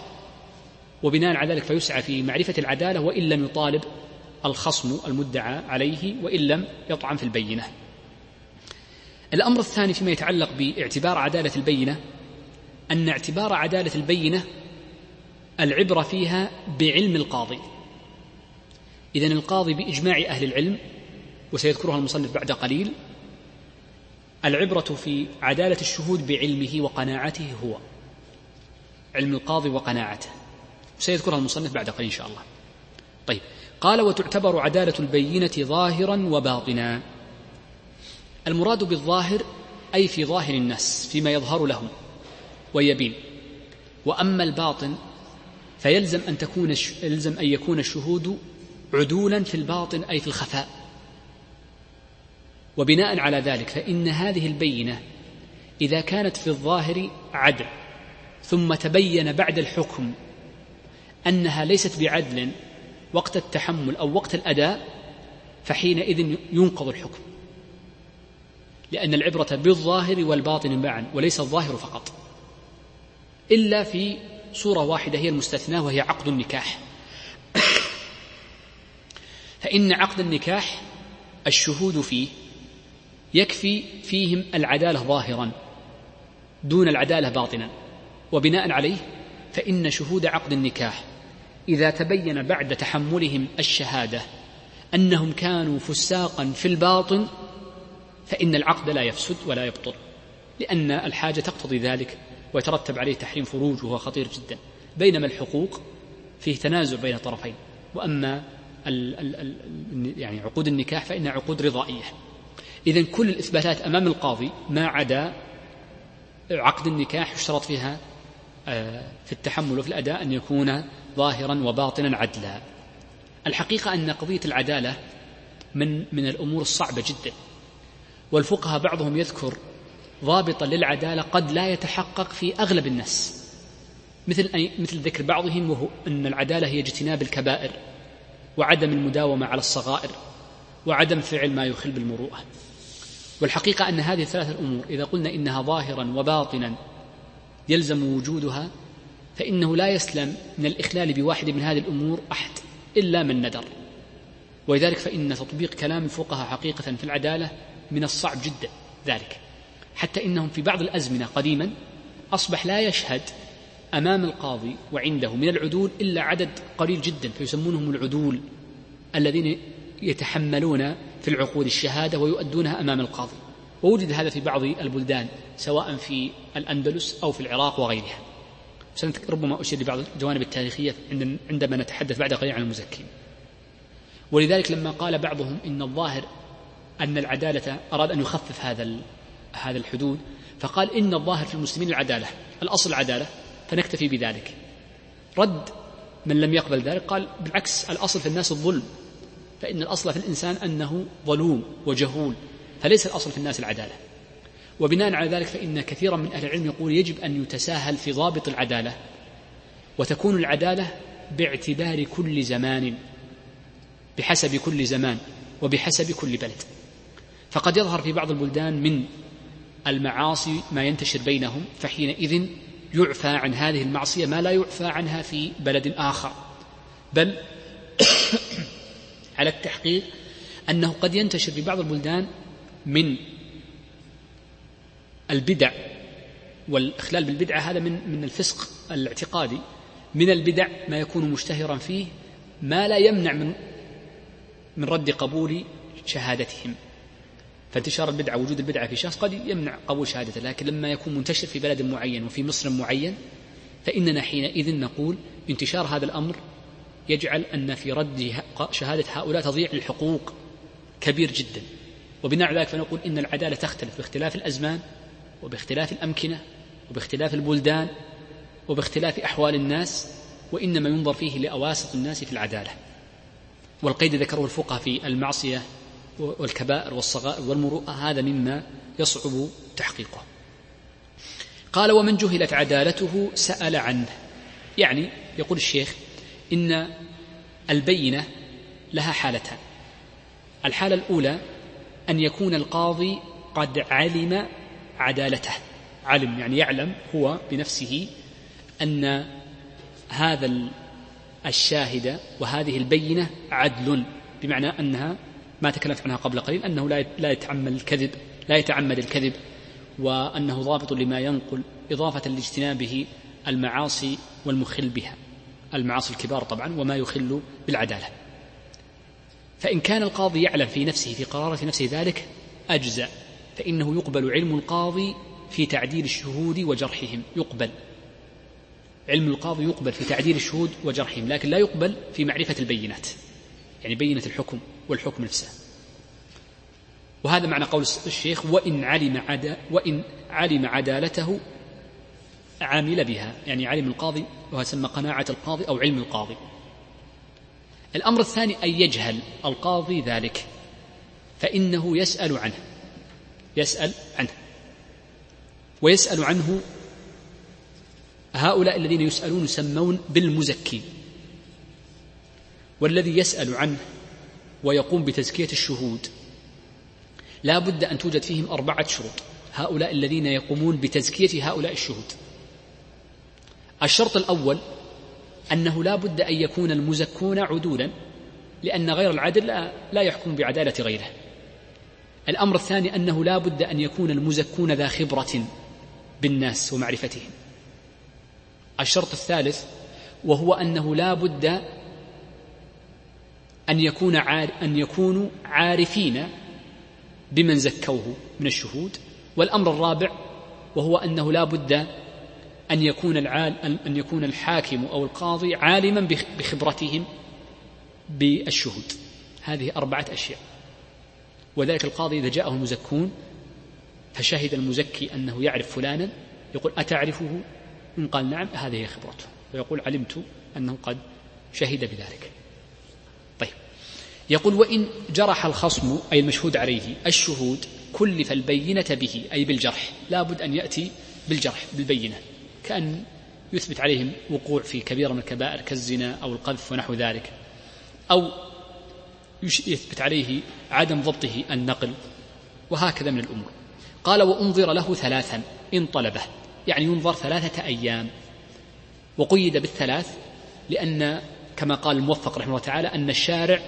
وبناء على ذلك فيسعى في معرفة العدالة وإن لم يطالب الخصم المدعى عليه وإن لم يطعن في البينة. الأمر الثاني فيما يتعلق باعتبار عدالة البينة أن اعتبار عدالة البينة العبرة فيها بعلم القاضي. إذا القاضي بإجماع أهل العلم وسيذكرها المصنف بعد قليل العبرة في عدالة الشهود بعلمه وقناعته هو. علم القاضي وقناعته. سيذكرها المصنف بعد قليل إن شاء الله. طيب. قال وتعتبر عدالة البينة ظاهرا وباطنا. المراد بالظاهر أي في ظاهر الناس فيما يظهر لهم ويبين وأما الباطن فيلزم أن تكون يلزم أن يكون الشهود عدولا في الباطن أي في الخفاء. وبناء على ذلك فإن هذه البينة إذا كانت في الظاهر عدل ثم تبين بعد الحكم أنها ليست بعدل وقت التحمل أو وقت الأداء فحينئذ ينقض الحكم. لأن العبرة بالظاهر والباطن معا وليس الظاهر فقط. إلا في صورة واحدة هي المستثناة وهي عقد النكاح. فإن عقد النكاح الشهود فيه. يكفي فيهم العدالة ظاهرا دون العدالة باطنا. وبناء عليه فإن شهود عقد النكاح إذا تبين بعد تحملهم الشهادة أنهم كانوا فساقا في الباطن فإن العقد لا يفسد ولا يبطل لأن الحاجة تقتضي ذلك ويترتب عليه تحريم فروج وهو خطير جدا. بينما الحقوق فيه تنازع بين الطرفين ال يعني عقود النكاح فإنها عقود رضائية. إذا كل الإثباتات أمام القاضي ما عدا عقد النكاح يشترط فيها آه، في التحمل وفي الأداء أن يكون ظاهرا وباطنا عدلا. الحقيقة أن قضية العدالة من من الأمور الصعبة جدا. والفقهاء بعضهم يذكر ضابطا للعدالة قد لا يتحقق في أغلب الناس. مثل أي مثل ذكر بعضهم وهو أن العدالة هي اجتناب الكبائر وعدم المداومة على الصغائر وعدم فعل ما يخل بالمروءة. والحقيقة أن هذه الثلاثة الأمور إذا قلنا إنها ظاهرا وباطنا يلزم وجودها فإنه لا يسلم من الإخلال بواحد من هذه الأمور أحد إلا من ندر. ولذلك فإن تطبيق كلام الفقهاء حقيقة في العدالة من الصعب جدا ذلك. حتى إنهم في بعض الأزمنة قديما أصبح لا يشهد أمام القاضي وعنده من العدول إلا عدد قليل جدا فيسمونهم العدول الذين يتحملون في العقود الشهادة ويؤدونها أمام القاضي. ووجد هذا في بعض البلدان سواء في الأندلس أو في العراق وغيرها. ربما أشير لبعض الجوانب التاريخية عندما نتحدث بعد قليل عن المزكين. ولذلك لما قال بعضهم إن الظاهر أن العدالة أراد أن يخفف هذا هذا الحدود فقال إن الظاهر في المسلمين العدالة الأصل العدالة فنكتفي بذلك. رد من لم يقبل ذلك قال بالعكس الأصل في الناس الظلم. فإن الأصل في الإنسان أنه ظلوم وجهول فليس الأصل في الناس العدالة. وبناء على ذلك فإن كثيرا من أهل العلم يقول يجب أن يتساهل في ضابط العدالة وتكون العدالة باعتبار كل زمان بحسب كل زمان وبحسب كل بلد. فقد يظهر في بعض البلدان من المعاصي ما ينتشر بينهم فحينئذ يعفى عن هذه المعصية ما لا يعفى عنها في بلد آخر بل على التحقيق أنه قد ينتشر في بعض البلدان من البدع والإخلال بالبدعة هذا من من الفسق الاعتقادي. من البدع ما يكون مشتهرا فيه ما لا يمنع من من رد قبول شهادتهم. فانتشار البدعة وجود البدعة في شخص قد يمنع قبول شهادته لكن لما يكون منتشر في بلد معين وفي مصر معين فإننا حينئذ نقول انتشار هذا الأمر يجعل أن في رد شهادة هؤلاء تضيع الحقوق كبير جدا. وبناء على ذلك فنقول إن العدالة تختلف باختلاف الأزمان وباختلاف الأمكنة وباختلاف البلدان وباختلاف أحوال الناس وإنما ينظر فيه لأواسط الناس في العدالة. والقيد ذكره الفقهاء في المعصية والكبائر والصغائر والمروءة هذا مما يصعب تحقيقه. قال ومن جهلت عدالته سأل عنه. يعني يقول الشيخ إن البينة لها حالتان. الحالة الأولى أن يكون القاضي قد علم عدالته. علم يعني يعلم هو بنفسه أن هذا الشاهد وهذه البينة عدل بمعنى أنها ما تكلمت عنها قبل قليل أنه لا يتعمد الكذب لا يتعمد الكذب وأنه ضابط لما ينقل إضافة لاجتنابه المعاصي والمخل بها. المعاصي الكبار طبعا وما يخل بالعدالة. فإن كان القاضي يعلم في نفسه في قرارة نفسه ذلك أجزأ. فإنه يقبل علم القاضي في تعديل الشهود وجرحهم. يقبل. علم القاضي يقبل في تعديل الشهود وجرحهم لكن لا يقبل في معرفة البينات يعني بينة الحكم والحكم نفسه. وهذا معنى قول الشيخ وإن علم عدا وإن علم عدالته عامل بها يعني علم القاضي وهو قناعة القاضي أو علم القاضي. الأمر الثاني أن يجهل القاضي ذلك فإنه يسأل عنه يسأل عنه ويسأل عنه. هؤلاء الذين يسألون يسمون بالمزكين والذي يسأل عنه ويقوم بتزكية الشهود. لا بد أن توجد فيهم أربعة شروط هؤلاء الذين يقومون بتزكية هؤلاء الشهود. الشرط الأول أنه لا بد أن يكون المزكون عدولا لأن غير العدل لا, لا يحكم بعدالة غيره. الأمر الثاني أنه لا بد أن يكون المزكون ذا خبرة بالناس ومعرفتهم. الشرط الثالث وهو أنه لا بد أن يكون أن يكونوا عارفين بمن زكوه من الشهود. والأمر الرابع وهو أنه لا بد أن يكون العال أن يكون الحاكم أو القاضي عالما بخبرتهم بالشهود. هذه أربعة أشياء. وذلك القاضي إذا جاءه المزكون فشهد المزكي أنه يعرف فلانا يقول أتعرفه؟ إن قال نعم هذه هي خبرته. ويقول علمت أنه قد شهد بذلك. طيب. يقول وإن جرح الخصم أي المشهود عليه الشهود كلف البينة به أي بالجرح. لا بد أن يأتي بالجرح بالبينة. كأن يثبت عليهم وقوع في كبيرة من الكبائر كالزنا أو القذف ونحو ذلك. أو يثبت عليه عدم ضبطه النقل وهكذا من الأمور. قال وأنظر له ثلاثا إن طلبه يعني ينظر ثلاثة أيام. وقيد بالثلاث لأن كما قال الموفق رحمه الله تعالى أن الشارع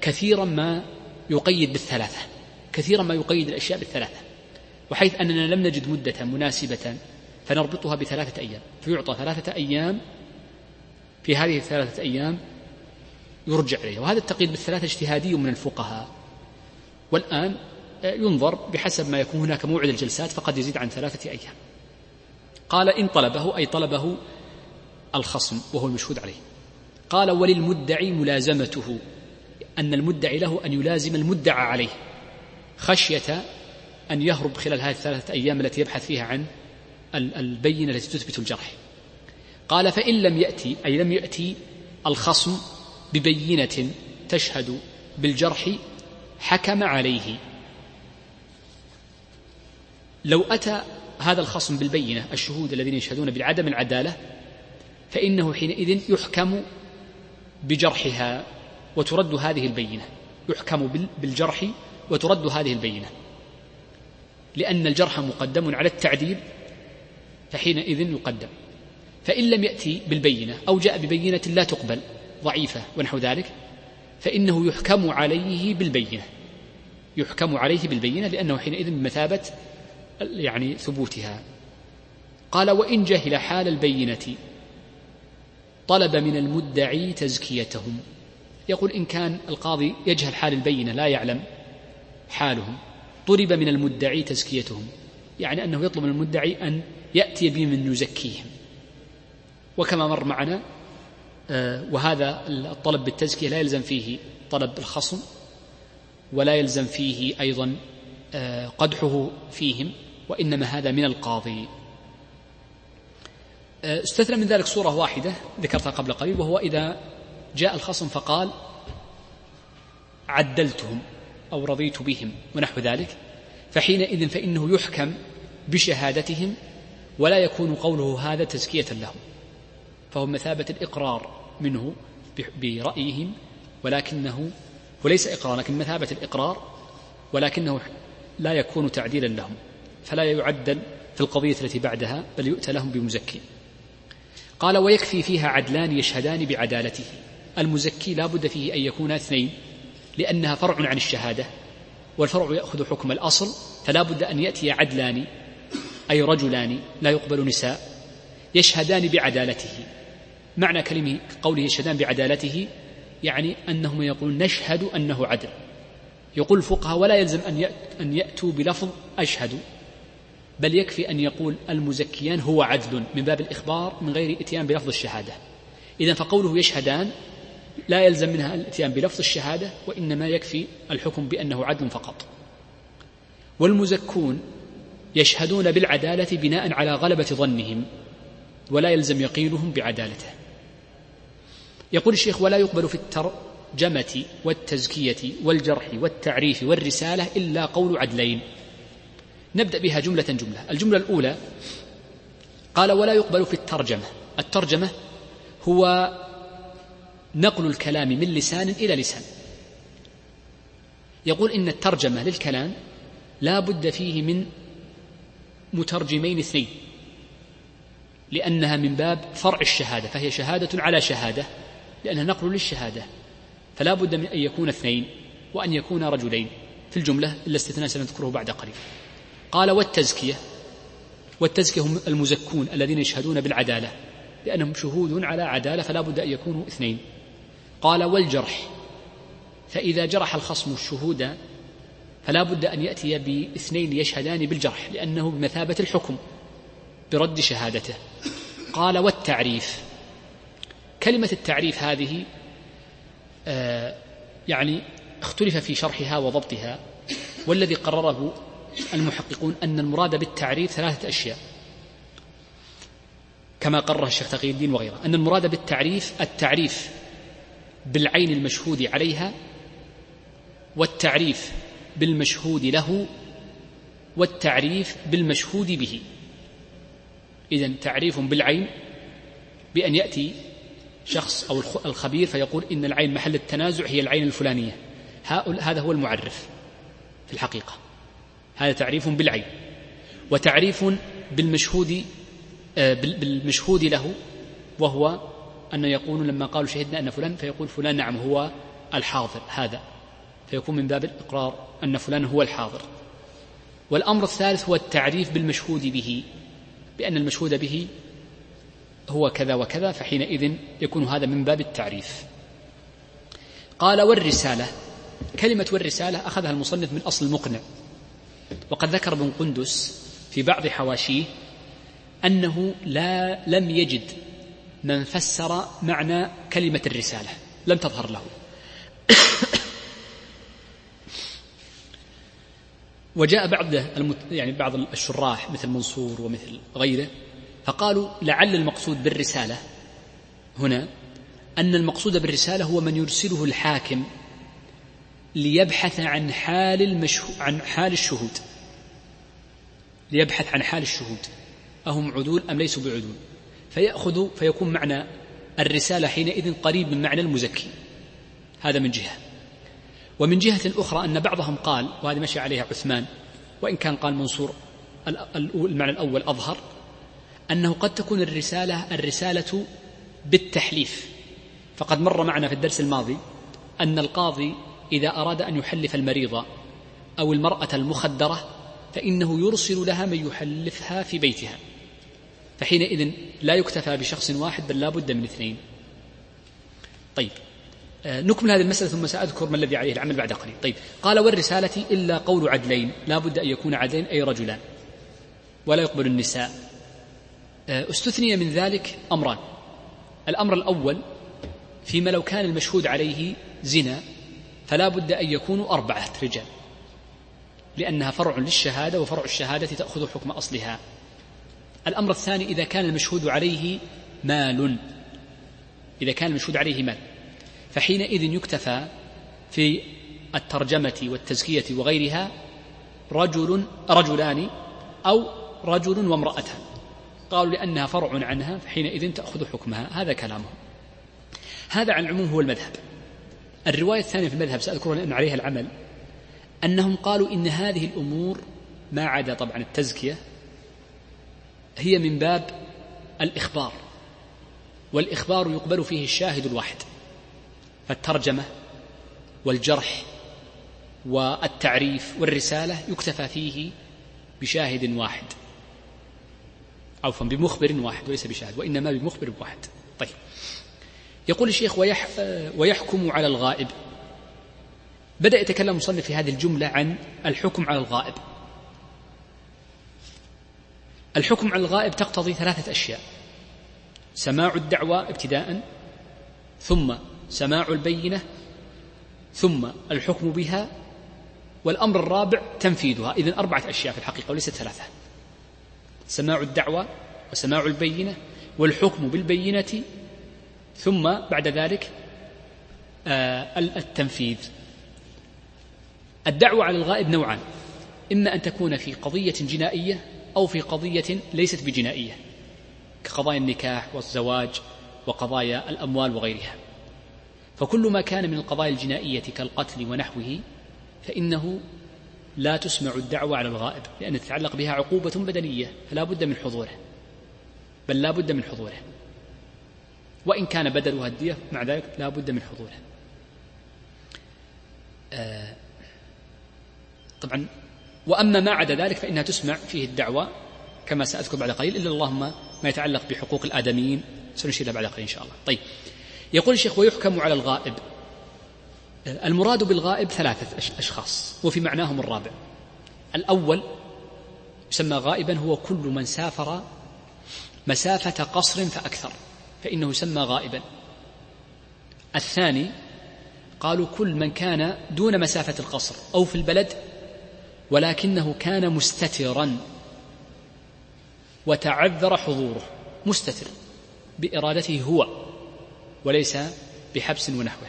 كثيرا ما يقيد بالثلاثة كثيرا ما يقيد الأشياء بالثلاثة. وحيث أننا لم نجد مدة مناسبة فنربطها بثلاثة أيام. فيعطى ثلاثة أيام في هذه الثلاثة أيام يرجع إليه وهذا التقييد بالثلاثة اجتهادي من الفقهاء. والآن ينظر بحسب ما يكون هناك موعد الجلسات فقد يزيد عن ثلاثة أيام. قال إن طلبه أي طلبه الخصم وهو المشهود عليه. قال وللمدعي ملازمته أن المدعي له أن يلازم المدعى عليه خشية أن يهرب خلال هذه الثلاثة أيام التي يبحث فيها عن البينة التي تثبت الجرح. قال فإن لم يأتي أي لم يأتي الخصم ببينة تشهد بالجرح حكم عليه. لو أتى هذا الخصم بالبينة الشهود الذين يشهدون بعدم العدالة فإنه حينئذ يحكم بجرحها وترد هذه البينة. يحكم بالجرح وترد هذه البينة. لأن الجرح مقدم على التعديل فحينئذ يقدم. فإن لم يأتي بالبينة أو جاء ببينة لا تقبل ضعيفة ونحو ذلك فإنه يحكم عليه بالبينة. يحكم عليه بالبينة لأنه حينئذ بمثابة يعني ثبوتها. قال وإن جهل حال البينة طلب من المدعي تزكيتهم. يقول إن كان القاضي يجهل حال البينة لا يعلم حالهم طلب من المدعي تزكيتهم. يعني أنه يطلب من المدعي أن يأتي بمن يزكيهم. وكما مر معنا آه، وهذا الطلب بالتزكية لا يلزم فيه طلب الخصم ولا يلزم فيه أيضا آه، قدحه فيهم وإنما هذا من القاضي. آه، استثنى من ذلك صورة واحدة ذكرتها قبل قليل وهو إذا جاء الخصم فقال عدلتهم أو رضيت بهم ونحو ذلك. فحينئذ فإنه يحكم بشهادتهم ولا يكون قوله هذا تزكية لهم فهو مثابة الإقرار منه برأيهم ولكنه وليس إقرار لكن مثابة الإقرار ولكنه لا يكون تعديلا لهم فلا يعدل في القضية التي بعدها بل يؤتى لهم بمزكي. قال ويكفي فيها عدلان يشهدان بعدالته. المزكي لا بد فيه أن يكون اثنين لأنها فرع عن الشهادة والفرع يأخذ حكم الأصل فلا بد أن يأتي عدلان أي رجلان لا يقبل نساء يشهدان بعدالته. معنى كلمة قوله يشهدان بعدالته يعني أنهم يقولون نشهد أنه عدل. يقول الفقهاء ولا يلزم أن يأتوا بلفظ أشهد بل يكفي أن يقول المزكيان هو عدل من باب الإخبار من غير إتيان بلفظ الشهادة. إذا فقوله يشهدان لا يلزم منها الاتيان بلفظ الشهادة وإنما يكفي الحكم بأنه عدل فقط. والمزكون يشهدون بالعدالة بناء على غلبة ظنهم ولا يلزم يقينهم بعدالته. يقول الشيخ ولا يقبل في الترجمة والتزكية والجرح والتعريف والرسالة إلا قول عدلين. نبدأ بها جملة جملة. الجملة الأولى قال ولا يقبل في الترجمة. الترجمة هو نقل الكلام من لسان إلى لسان. يقول إن الترجمة للكلام لا بد فيه من مترجمين اثنين لأنها من باب فرع الشهادة فهي شهادة على شهادة لأنها نقل للشهادة فلا بد من أن يكون اثنين وأن يكون رجلين. في الجملة إلا استثناء سنذكره بعد قليل. قال والتزكية والتزكية هم المزكون الذين يشهدون بالعدالة لأنهم شهود على عدالة فلا بد أن يكونوا اثنين. قال والجرح. فإذا جرح الخصم الشهود فلا بد أن يأتي باثنين يشهدان بالجرح لأنه بمثابة الحكم برد شهادته. قال والتعريف. كلمة التعريف هذه آه يعني اختلف في شرحها وضبطها والذي قرره المحققون أن المراد بالتعريف ثلاثة أشياء. كما قرر الشيخ تقي الدين وغيره أن المراد بالتعريف التعريف بالعين المشهود عليها والتعريف بالمشهود له والتعريف بالمشهود به. إذا تعريف بالعين بأن يأتي شخص أو الخبير فيقول إن العين محل التنازع هي العين الفلانية. هذا هو المعرف في الحقيقة. هذا تعريف بالعين. وتعريف بالمشهود آه، بالمشهود له وهو أن يقولون لما قالوا شهدنا أن فلان فيقول فلان نعم هو الحاضر هذا. فيكون من باب الإقرار أن فلان هو الحاضر. والأمر الثالث هو التعريف بالمشهود به بأن المشهود به هو كذا وكذا فحينئذ يكون هذا من باب التعريف. قال والرسالة كلمة والرسالة أخذها المصنف من أصل المقنع وقد ذكر ابن قندس في بعض حواشيه أنه لا لم يجد من فسر معنى كلمة الرسالة. لم تظهر له. وجاء بعض المت... يعني بعض الشراح مثل منصور ومثل غيره فقالوا لعل المقصود بالرسالة هنا أن المقصود بالرسالة هو من يرسله الحاكم ليبحث عن حال المشهو... عن حال الشهود. ليبحث عن حال الشهود. أهم عدول أم ليسوا بعدول؟ فيأخذ فيكون معنى الرسالة حينئذ قريب من معنى المزكي. هذا من جهة. ومن جهة أخرى أن بعضهم قال وهذه مشي عليها عثمان وإن كان قال منصور المعنى الأول أظهر أنه قد تكون الرسالة الرسالة بالتحليف. فقد مر معنا في الدرس الماضي أن القاضي إذا أراد أن يحلف المريضة أو المرأة المخدرة فإنه يرسل لها من يحلفها في بيتها. فحينئذ لا يكتفى بشخص واحد بل لا بد من اثنين. طيب آه، نكمل هذه المسألة ثم سأذكر ما الذي عليه العمل بعد قليل. طيب قال والرسالة إلا قول عدلين لا بد أن يكون عدلين أي رجلان ولا يقبل النساء. آه، استثني من ذلك أمران. الأمر الأول فيما لو كان المشهود عليه زنا فلا بد أن يكونوا أربعة رجال لأنها فرع للشهادة وفرع الشهادة تأخذ حكم أصلها. الأمر الثاني إذا كان المشهود عليه مال. إذا كان المشهود عليه مال. فحينئذ يكتفى في الترجمة والتزكية وغيرها رجل رجلان أو رجل وامرأتان. قالوا لأنها فرع عنها فحينئذ تأخذ حكمها. هذا كلامهم. هذا عن العموم هو المذهب. الرواية الثانية في المذهب سأذكرها لأن عليها العمل أنهم قالوا إن هذه الأمور ما عدا طبعا التزكية هي من باب الإخبار والإخبار يقبل فيه الشاهد الواحد فالترجمة والجرح والتعريف والرسالة يكتفى فيه بشاهد واحد عفوا بمخبر واحد وليس بشاهد وإنما بمخبر واحد. طيب يقول الشيخ ويح ويحكم على الغائب. بدأ يتكلم المصنف في هذه الجملة عن الحكم على الغائب. الحكم على الغائب تقتضي ثلاثة أشياء. سماع الدعوى ابتداء ثم سماع البينة ثم الحكم بها والأمر الرابع تنفيذها. إذن أربعة أشياء في الحقيقة وليست ثلاثة. سماع الدعوة وسماع البينة والحكم بالبينة ثم بعد ذلك آه، التنفيذ. الدعوة على الغائب نوعان. إما أن تكون في قضية جنائية أو في قضية ليست بجنائية كقضايا النكاح والزواج وقضايا الأموال وغيرها. فكل ما كان من القضايا الجنائية كالقتل ونحوه فإنه لا تسمع الدعوة على الغائب لأن تتعلق بها عقوبة بدنية فلا بد من حضوره. بل لا بد من حضوره. وإن كان بدلها الدية مع ذلك لا بد من حضوره. آه طبعا وأما ما عدا ذلك فإنها تسمع فيه الدعوة كما سأذكر بعد قليل إلا اللهم ما يتعلق بحقوق الآدميين سنشير بعد قليل إن شاء الله. طيب. يقول الشيخ ويحكم على الغائب. المراد بالغائب ثلاثة أشخاص وفي معناهم الرابع. الأول يسمى غائبا هو كل من سافر مسافة قصر فأكثر فإنه يسمى غائبا. الثاني قالوا كل من كان دون مسافة القصر أو في البلد ولكنه كان مستترا. وتعذر حضوره. مستتر. بإرادته هو. وليس بحبس ونحوه.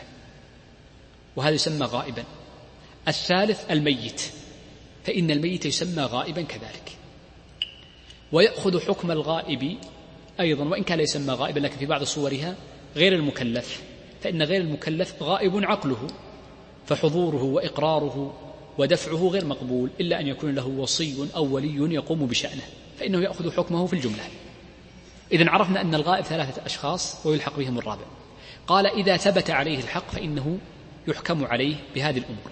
وهذا يسمى غائبا. الثالث الميت. فإن الميت يسمى غائبا كذلك. ويأخذ حكم الغائب أيضا. وإن كان لا يسمى غائبا لكن في بعض صورها غير المكلف. فإن غير المكلف غائب عقله. فحضوره وإقراره ودفعه غير مقبول إلا أن يكون له وصي أو ولي يقوم بشأنه فإنه يأخذ حكمه في الجملة. إذا عرفنا أن الغائب ثلاثة أشخاص ويلحق بهم الرابع. قال إذا ثبت عليه الحق فإنه يحكم عليه بهذه الأمور.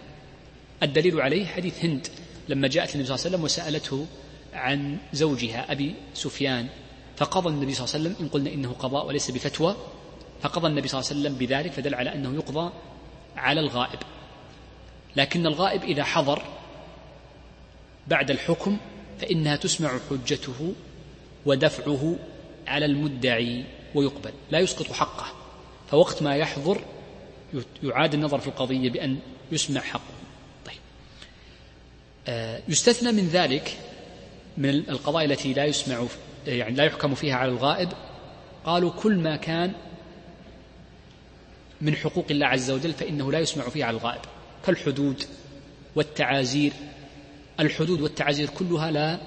الدليل عليه حديث هند لما جاءت النبي صلى الله عليه وسلم وسألته عن زوجها أبي سفيان فقضى النبي صلى الله عليه وسلم إن قلنا إنه قضاء وليس بفتوى فقضى النبي صلى الله عليه وسلم بذلك فدل على أنه يقضى على الغائب. لكن الغائب إذا حضر بعد الحكم فإنها تسمع حجته ودفعه على المدعي ويقبل لا يسقط حقه فوقت ما يحضر يعاد النظر في القضية بأن يسمع حقه. طيب. آه، يستثنى من ذلك من القضايا التي لا يسمع يعني لا يحكم فيها على الغائب. قالوا كل ما كان من حقوق الله عز وجل فإنه لا يسمع فيها على الغائب. كالحدود والتعازير. الحدود والتعازير كلها لا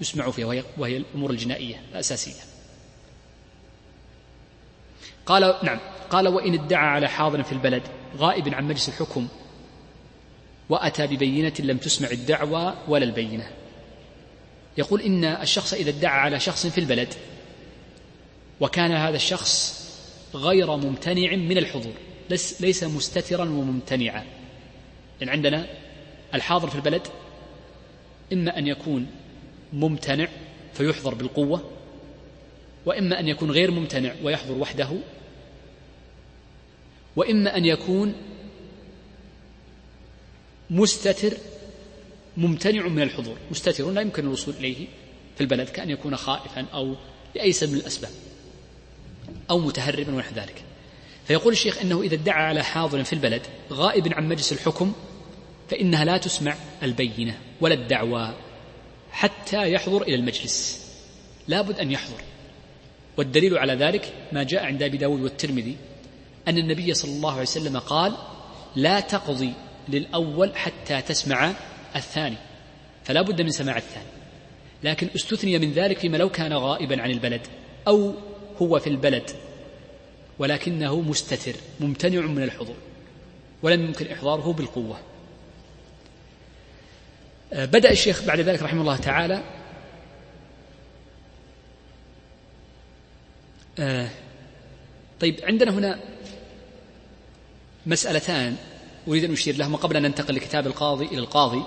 يسمع فيها وهي, الأمور الجنائية الأساسية. قال نعم قال وإن ادعى على حاضر في البلد غائب عن مجلس الحكم وأتى ببينة لم تسمع الدعوى ولا البينة. يقول إن الشخص إذا ادعى على شخص في البلد وكان هذا الشخص غير ممتنع من الحضور ليس مستترا وممتنعا. يعني عندنا الحاضر في البلد إما أن يكون ممتنع فيحضر بالقوة وإما أن يكون غير ممتنع ويحضر وحده وإما أن يكون مستتر ممتنع من الحضور. مستتر لا يمكن الوصول إليه في البلد كأن يكون خائفا أو لأي سبب من الأسباب أو متهربا ونحو ذلك. فيقول الشيخ أنه إذا ادعى على حاضر في البلد غائب عن مجلس الحكم فإنها لا تسمع البينة ولا الدعوى حتى يحضر إلى المجلس. لابد أن يحضر. والدليل على ذلك ما جاء عند أبي داود والترمذي أن النبي صلى الله عليه وسلم قال لا تقضي للأول حتى تسمع الثاني. فلا بد من سماع الثاني. لكن استثني من ذلك فيما لو كان غائبا عن البلد أو هو في البلد ولكنه مستتر ممتنع من الحضور ولم يمكن إحضاره بالقوة. بدأ الشيخ بعد ذلك رحمه الله تعالى آه، طيب عندنا هنا مسألتان أريد أن أشير لهما قبل أن ننتقل لكتاب القاضي إلى القاضي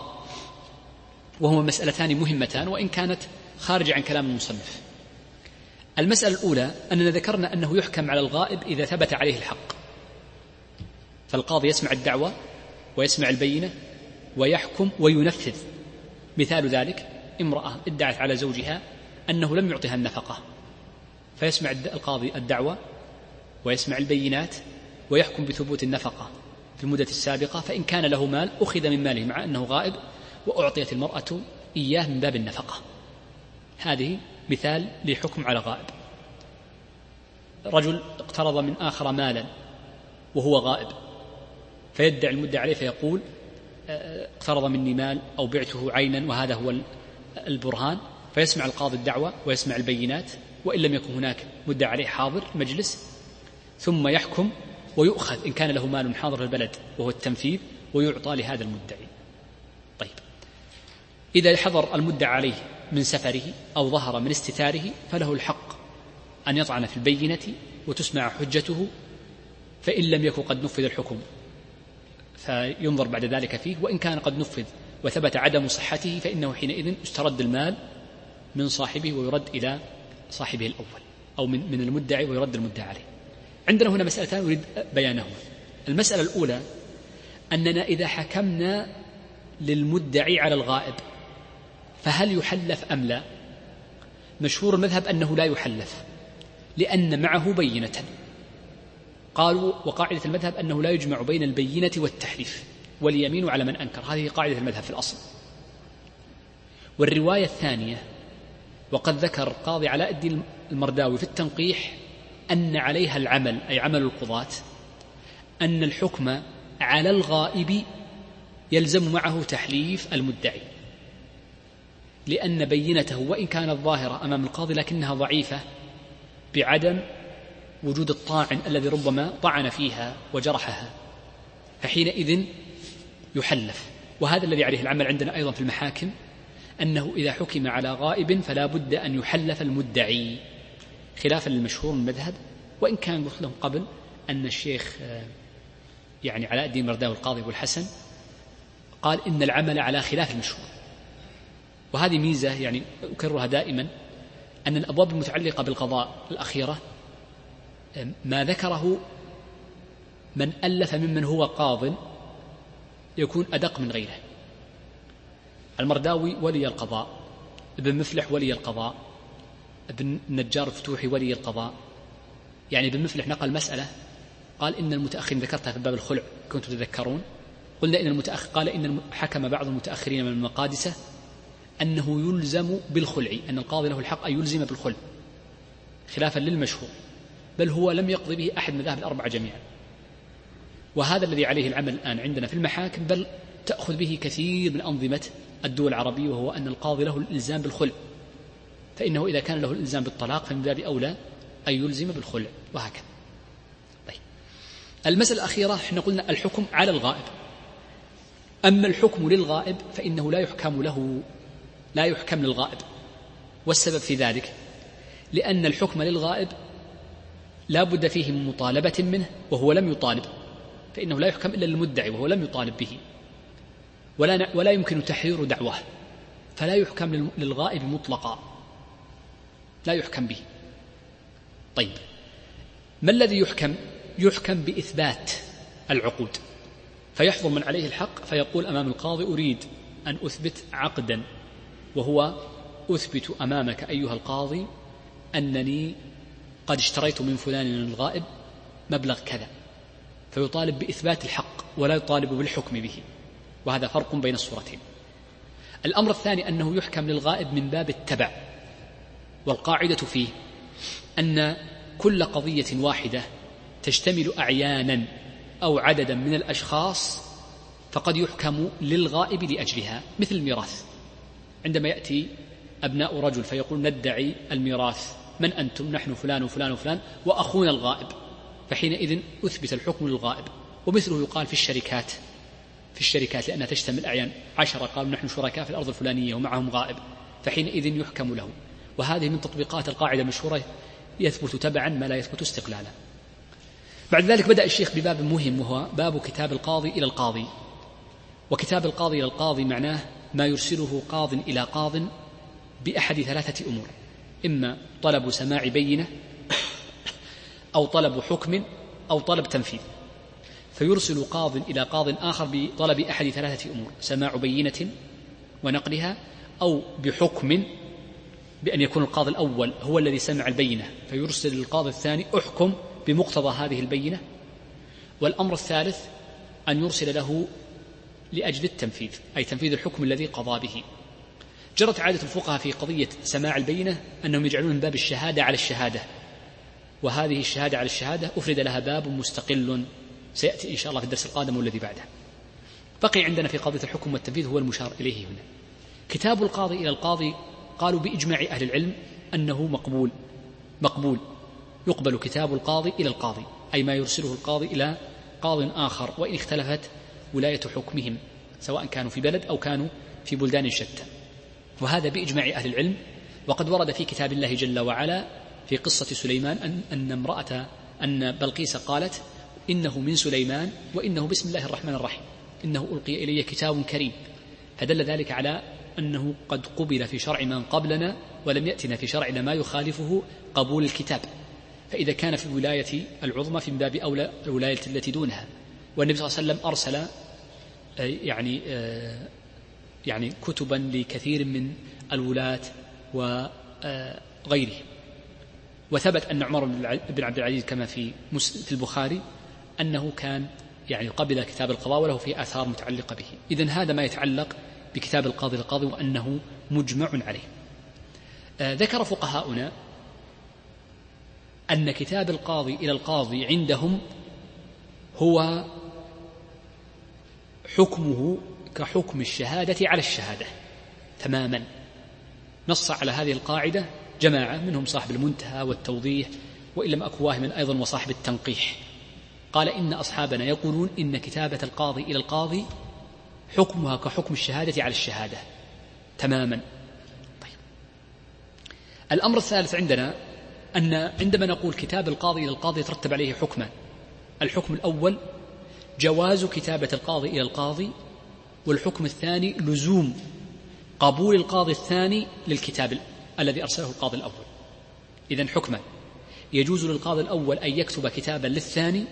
وهما مسألتان مهمتان وإن كانت خارجة عن كلام المصنف. المسألة الأولى أننا ذكرنا أنه يحكم على الغائب إذا ثبت عليه الحق. فالقاضي يسمع الدعوة ويسمع البينة ويحكم وينفذ. مثال ذلك امرأة ادعت على زوجها أنه لم يعطها النفقة فيسمع القاضي الدعوة ويسمع البينات ويحكم بثبوت النفقة. في المدة السابقة فإن كان له مال أخذ من ماله مع أنه غائب وأعطيت المرأة إياه من باب النفقة. هذه مثال لحكم على غائب. رجل اقترض من آخر مالا وهو غائب فيدعي المدعي عليه فيقول اقترض مني مال أو بعته عينا وهذا هو البرهان. فيسمع القاضي الدعوة ويسمع البينات وإن لم يكن هناك مدعي عليه حاضر مجلس. ثم يحكم ويؤخذ إن كان له مال حاضر في البلد وهو التنفيذ ويعطى لهذا المدعي. طيب. إذا حضر المدعى عليه من سفره أو ظهر من استتاره فله الحق أن يطعن في البينة وتسمع حجته فإن لم يكن قد نفذ الحكم. فينظر بعد ذلك فيه وإن كان قد نفذ وثبت عدم صحته فإنه حينئذ يسترد المال من صاحبه ويرد إلى صاحبه الأول أو من من المدعي ويرد المدعى عليه. عندنا هنا مسألتان أريد بيانهما. المسألة الأولى أننا إذا حكمنا للمدعي على الغائب فهل يحلف أم لا؟ مشهور المذهب أنه لا يحلف لأن معه بينة. قالوا وقاعدة المذهب أنه لا يجمع بين البينة والتحليف واليمين على من أنكر. هذه قاعدة المذهب في الأصل. والرواية الثانية وقد ذكر القاضي علاء الدين المرداوي في التنقيح أن عليها العمل أي عمل القضاة أن الحكم على الغائب يلزم معه تحليف المدعي. لأن بينته وإن كانت ظاهرة أمام القاضي لكنها ضعيفة بعدم وجود الطاعن الذي ربما طعن فيها وجرحها فحينئذ يحلف. وهذا الذي عليه العمل عندنا أيضا في المحاكم أنه إذا حكم على غائب فلا بد أن يحلف المدعي خلافا للمشهور من المذهب. وإن كان قلت لهم قبل أن الشيخ آه، يعني علاء الدين مرداوي القاضي أبو الحسن قال إن العمل على خلاف المشهور. وهذه ميزة يعني أكررها دائما أن الأبواب المتعلقة بالقضاء الأخيرة ما ذكره من ألف ممن هو قاض يكون أدق من غيره. المرداوي ولي القضاء ابن مفلح ولي القضاء ابن النجار الفتوحي ولي القضاء. يعني ابن مفلح نقل مسألة قال إن المتأخرين ذكرتها في باب الخلع كنتم تذكرون قلنا إن المتأخر قال إن حكم بعض المتأخرين من المقادسة أنه يلزم بالخلع أن القاضي له الحق أن يلزم بالخلع خلافا للمشهور. بل هو لم يقضي به أحد من المذاهب الأربعة جميعا. وهذا الذي عليه العمل الآن عندنا في المحاكم بل تأخذ به كثير من أنظمة الدول العربية وهو أن القاضي له الإلزام بالخلع. فإنه إذا كان له الإلزام بالطلاق فمن باب أولى أن يلزم بالخلع وهكذا. طيب. المسألة الأخيرة إحنا قلنا الحكم على الغائب. أما الحكم للغائب فإنه لا يحكم له لا يحكم للغائب. والسبب في ذلك؟ لأن الحكم للغائب لا بد فيه من مطالبة منه وهو لم يطالب فإنه لا يحكم إلا للمدعي وهو لم يطالب به. ولا ولا يمكن تحرير دعواه فلا يحكم للغائب مطلقا. لا يحكم به. طيب ما الذي يحكم؟ يحكم بإثبات العقود. فيحضر من عليه الحق فيقول أمام القاضي أريد أن أثبت عقدا وهو أثبت أمامك أيها القاضي أنني قد اشتريت من فلان الغائب مبلغ كذا. فيطالب بإثبات الحق ولا يطالب بالحكم به. وهذا فرق بين الصورتين. الأمر الثاني أنه يحكم للغائب من باب التبع. والقاعدة فيه أن كل قضية واحدة تشتمل أعيانا أو عددا من الأشخاص فقد يحكم للغائب لأجلها مثل الميراث. عندما يأتي أبناء رجل فيقول ندعي الميراث. من أنتم؟ نحن فلان وفلان وفلان وأخونا الغائب. فحينئذ أثبت الحكم للغائب. ومثله يقال في الشركات. في الشركات لأنها تشتمل أعيان عشرة قالوا نحن شركاء في الأرض الفلانية ومعهم غائب. فحينئذ يحكم له. وهذه من تطبيقات القاعدة المشهورة يثبت تبعا ما لا يثبت استقلالا. بعد ذلك بدأ الشيخ بباب مهم وهو باب كتاب القاضي إلى القاضي. وكتاب القاضي إلى القاضي معناه ما يرسله قاض إلى قاض بأحد ثلاثة أمور. إما طلب سماع بينة أو طلب حكم أو طلب تنفيذ. فيرسل قاض إلى قاض آخر بطلب أحد ثلاثة أمور سماع بينة ونقلها أو بحكم بأن يكون القاضي الأول هو الذي سمع البينة. فيرسل للقاضي الثاني أحكم بمقتضى هذه البينة. والأمر الثالث أن يرسل له لأجل التنفيذ أي تنفيذ الحكم الذي قضى به. جرت عادة الفقهاء في قضية سماع البينة أنهم يجعلون من باب الشهادة على الشهادة. وهذه الشهادة على الشهادة أفرد لها باب مستقل سيأتي إن شاء الله في الدرس القادم والذي بعده. بقي عندنا في قضية الحكم والتنفيذ هو المشار إليه هنا. كتاب القاضي إلى القاضي قالوا بإجماع أهل العلم أنه مقبول. مقبول. يقبل كتاب القاضي إلى القاضي أي ما يرسله القاضي إلى قاض آخر وإن اختلفت ولاية حكمهم سواء كانوا في بلد أو كانوا في بلدان شتى. وهذا بإجماع أهل العلم وقد ورد في كتاب الله جل وعلا في قصة سليمان أن, أن امرأة أن بلقيس قالت إنه من سليمان وإنه بسم الله الرحمن الرحيم إنه ألقي إلي كتاب كريم. فدل ذلك على أنه قد قبل في شرع من قبلنا ولم يأتنا في شرعنا ما يخالفه قبول الكتاب. فإذا كان في الولاية العظمى في باب أولى الولاية التي دونها. والنبي صلى الله عليه وسلم أرسل آه، يعني آه، يعني كتبا لكثير من الولاة وغيرهم وثبت أن عمر بن عبد العزيز كما في في البخاري أنه كان يعني قبل كتاب القضاء وله في آثار متعلقة به. إذا هذا ما يتعلق بكتاب القاضي القاضي وأنه مجمع عليه. آه ذكر فقهاؤنا أن كتاب القاضي إلى القاضي عندهم هو حكمه كحكم الشهادة على الشهادة تماما. نص على هذه القاعدة جماعة منهم صاحب المنتهى والتوضيح وإن لم أكن واهما أيضا وصاحب التنقيح. قال إن أصحابنا يقولون إن كتابة القاضي إلى القاضي حكمها كحكم الشهادة على الشهادة تماما. طيب. الأمر الثالث عندنا أن عندما نقول كتاب القاضي إلى القاضي يترتب عليه حكما الحكم الأول جواز كتابة القاضي إلى القاضي والحكم الثاني لزوم قبول القاضي الثاني للكتاب الذي أرسله القاضي الأول. إذا حكما يجوز للقاضي الأول أن يكتب كتابا للثاني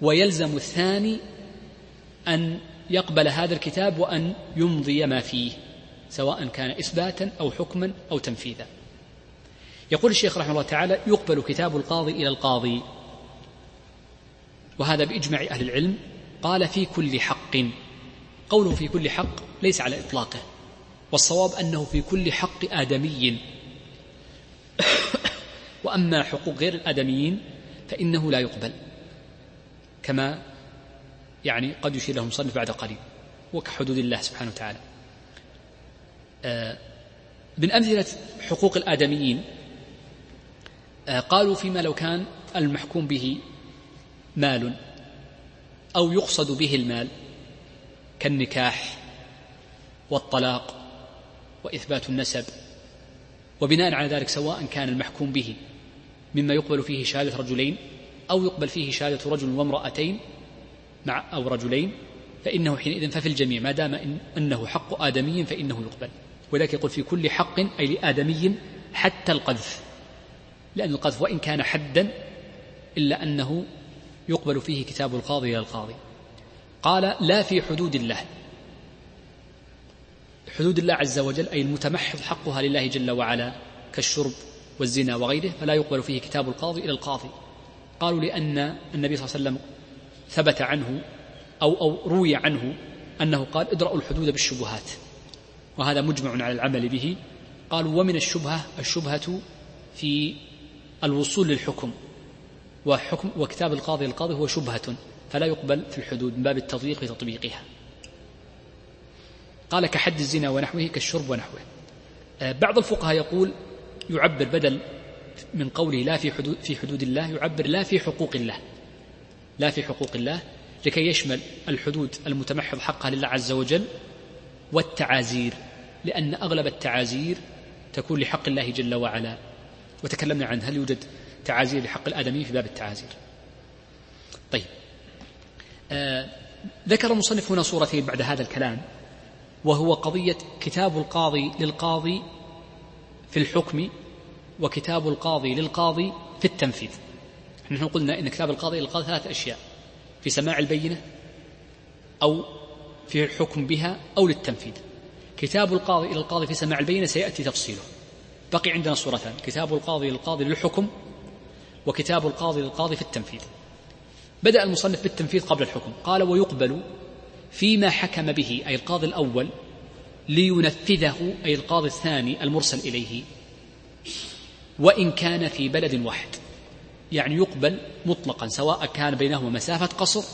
ويلزم الثاني أن يقبل هذا الكتاب وأن يمضي ما فيه سواء كان إثباتا أو حكما أو تنفيذا. يقول الشيخ رحمه الله تعالى يقبل كتاب القاضي إلى القاضي. وهذا بإجماع أهل العلم. قال في كل حق. قوله في كل حق ليس على إطلاقه والصواب أنه في كل حق آدمي. وأما حقوق غير الآدميين فإنه لا يقبل كما يعني قد يشير له المصنف بعد قليل وكحدود الله سبحانه وتعالى. آه، من أمثلة حقوق الآدميين آه، قالوا فيما لو كان المحكوم به مال أو يقصد به المال. كالنكاح والطلاق وإثبات النسب وبناء على ذلك سواء كان المحكوم به مما يقبل فيه شهادة رجلين أو يقبل فيه شهادة رجل وامرأتين مع أو رجلين فإنه حينئذ ففي الجميع ما دام إن أنه حق آدمي فإنه يقبل. ولذلك يقول في كل حق أي لآدمي حتى القذف. لأن القذف وإن كان حدا إلا أنه يقبل فيه كتاب القاضي إلى القاضي. قال لا في حدود الله. حدود الله عز وجل أي المتمحض حقها لله جل وعلا كالشرب والزنا وغيره فلا يقبل فيه كتاب القاضي إلى القاضي. قالوا لأن النبي صلى الله عليه وسلم ثبت عنه أو أو روي عنه أنه قال ادرأوا الحدود بالشبهات وهذا مجمع على العمل به. قالوا ومن الشبهة؟ الشبهة في الوصول للحكم وحكم وكتاب القاضي القاضي هو شبهة. فلا يقبل في الحدود من باب التضييق في تطبيقها قال كحد الزنا ونحوه كالشرب ونحوه. آه، بعض الفقهاء يقول يعبر بدل من قوله لا في حدود في حدود الله يعبر لا في حقوق الله. لا في حقوق الله لكي يشمل الحدود المتمحض حقها لله عز وجل والتعازير لأن أغلب التعازير تكون لحق الله جل وعلا. وتكلمنا عن هل يوجد تعازير لحق الآدمي في باب التعازير؟ طيب. ذكر المصنف هنا صورتين بعد هذا الكلام وهو قضية كتاب القاضي للقاضي في الحكم وكتاب القاضي للقاضي في التنفيذ. نحن قلنا إن كتاب القاضي للقاضي ثلاث أشياء في سماع البينة أو في الحكم بها أو للتنفيذ. كتاب القاضي إلى القاضي في سماع البينة سيأتي تفصيله. بقي عندنا صورتان كتاب القاضي للقاضي للحكم وكتاب القاضي للقاضي في التنفيذ. بدأ المصنف بالتنفيذ قبل الحكم. قال ويقبل فيما حكم به أي القاضي الأول لينفذه أي القاضي الثاني المرسل إليه وإن كان في بلد واحد. يعني يقبل مطلقا سواء كان بينهما مسافة قصر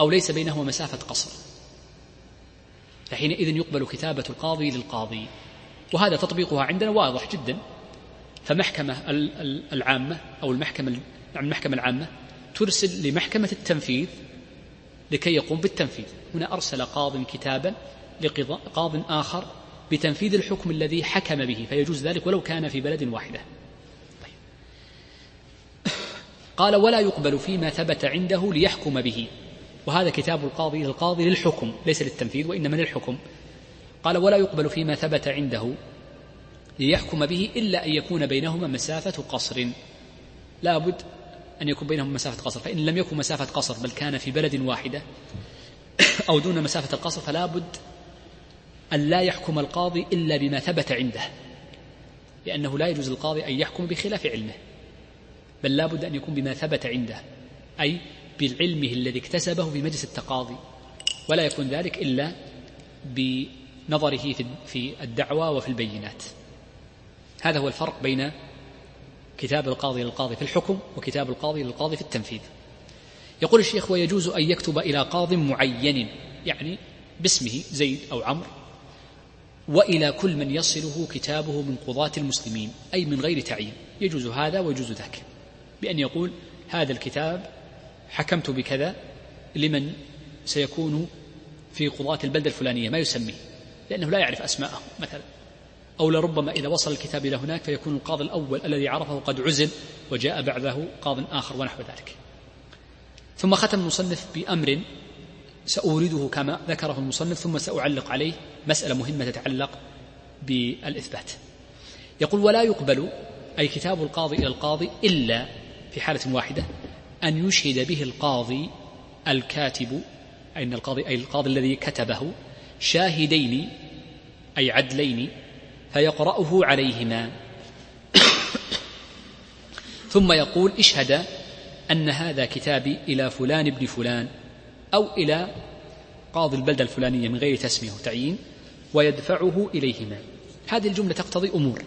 أو ليس بينهما مسافة قصر. فحينئذ يقبل كتابة القاضي للقاضي. وهذا تطبيقها عندنا واضح جدا. فمحكمة العامة أو المحكمة المحكمة العامة ترسل لمحكمة التنفيذ لكي يقوم بالتنفيذ. هنا أرسل قاض كتابا لقاض آخر بتنفيذ الحكم الذي حكم به فيجوز ذلك ولو كان في بلد واحدة. طيب. قال ولا يقبل فيما ثبت عنده ليحكم به. وهذا كتاب القاضي للقاضي للحكم ليس للتنفيذ وإنما للحكم. قال ولا يقبل فيما ثبت عنده ليحكم به إلا أن يكون بينهما مسافة قصر. لا بد أن يكون بينهم مسافة قصر. فإن لم يكن مسافة قصر بل كان في بلد واحدة أو دون مسافة القصر فلا بد أن لا يحكم القاضي إلا بما ثبت عنده لأنه لا يجوز القاضي أن يحكم بخلاف علمه بل لا بد أن يكون بما ثبت عنده أي بعلمه الذي اكتسبه في مجلس التقاضي ولا يكون ذلك إلا بنظره في الدعوى وفي البينات. هذا هو الفرق بين كتاب القاضي للقاضي في الحكم وكتاب القاضي للقاضي في التنفيذ. يقول الشيخ ويجوز أن يكتب إلى قاض معين يعني باسمه زيد أو عمرو وإلى كل من يصله كتابه من قضاة المسلمين أي من غير تعيين. يجوز هذا ويجوز ذاك. بأن يقول هذا الكتاب حكمت بكذا لمن سيكون في قضاة البلدة الفلانية ما يسميه لأنه لا يعرف أسماءهم. مثلا أو لربما إذا وصل الكتاب إلى هناك فيكون القاضي الأول الذي عرفه قد عزل وجاء بعده قاض آخر ونحو ذلك. ثم ختم المصنف بأمر سأورده كما ذكره المصنف ثم سأعلق عليه مسألة مهمة تتعلق بالإثبات. يقول ولا يقبل أي كتاب القاضي إلى القاضي إلا في حالة واحدة أن يشهد به القاضي الكاتب أي القاضي أي القاضي الذي كتبه شاهدين أي عدلين فيقرأه عليهما. ثم يقول اشهد أن هذا كتابي إلى فلان ابن فلان أو إلى قاضي البلدة الفلانية من غير تسمية وتعيين ويدفعه إليهما. هذه الجملة تقتضي أمور.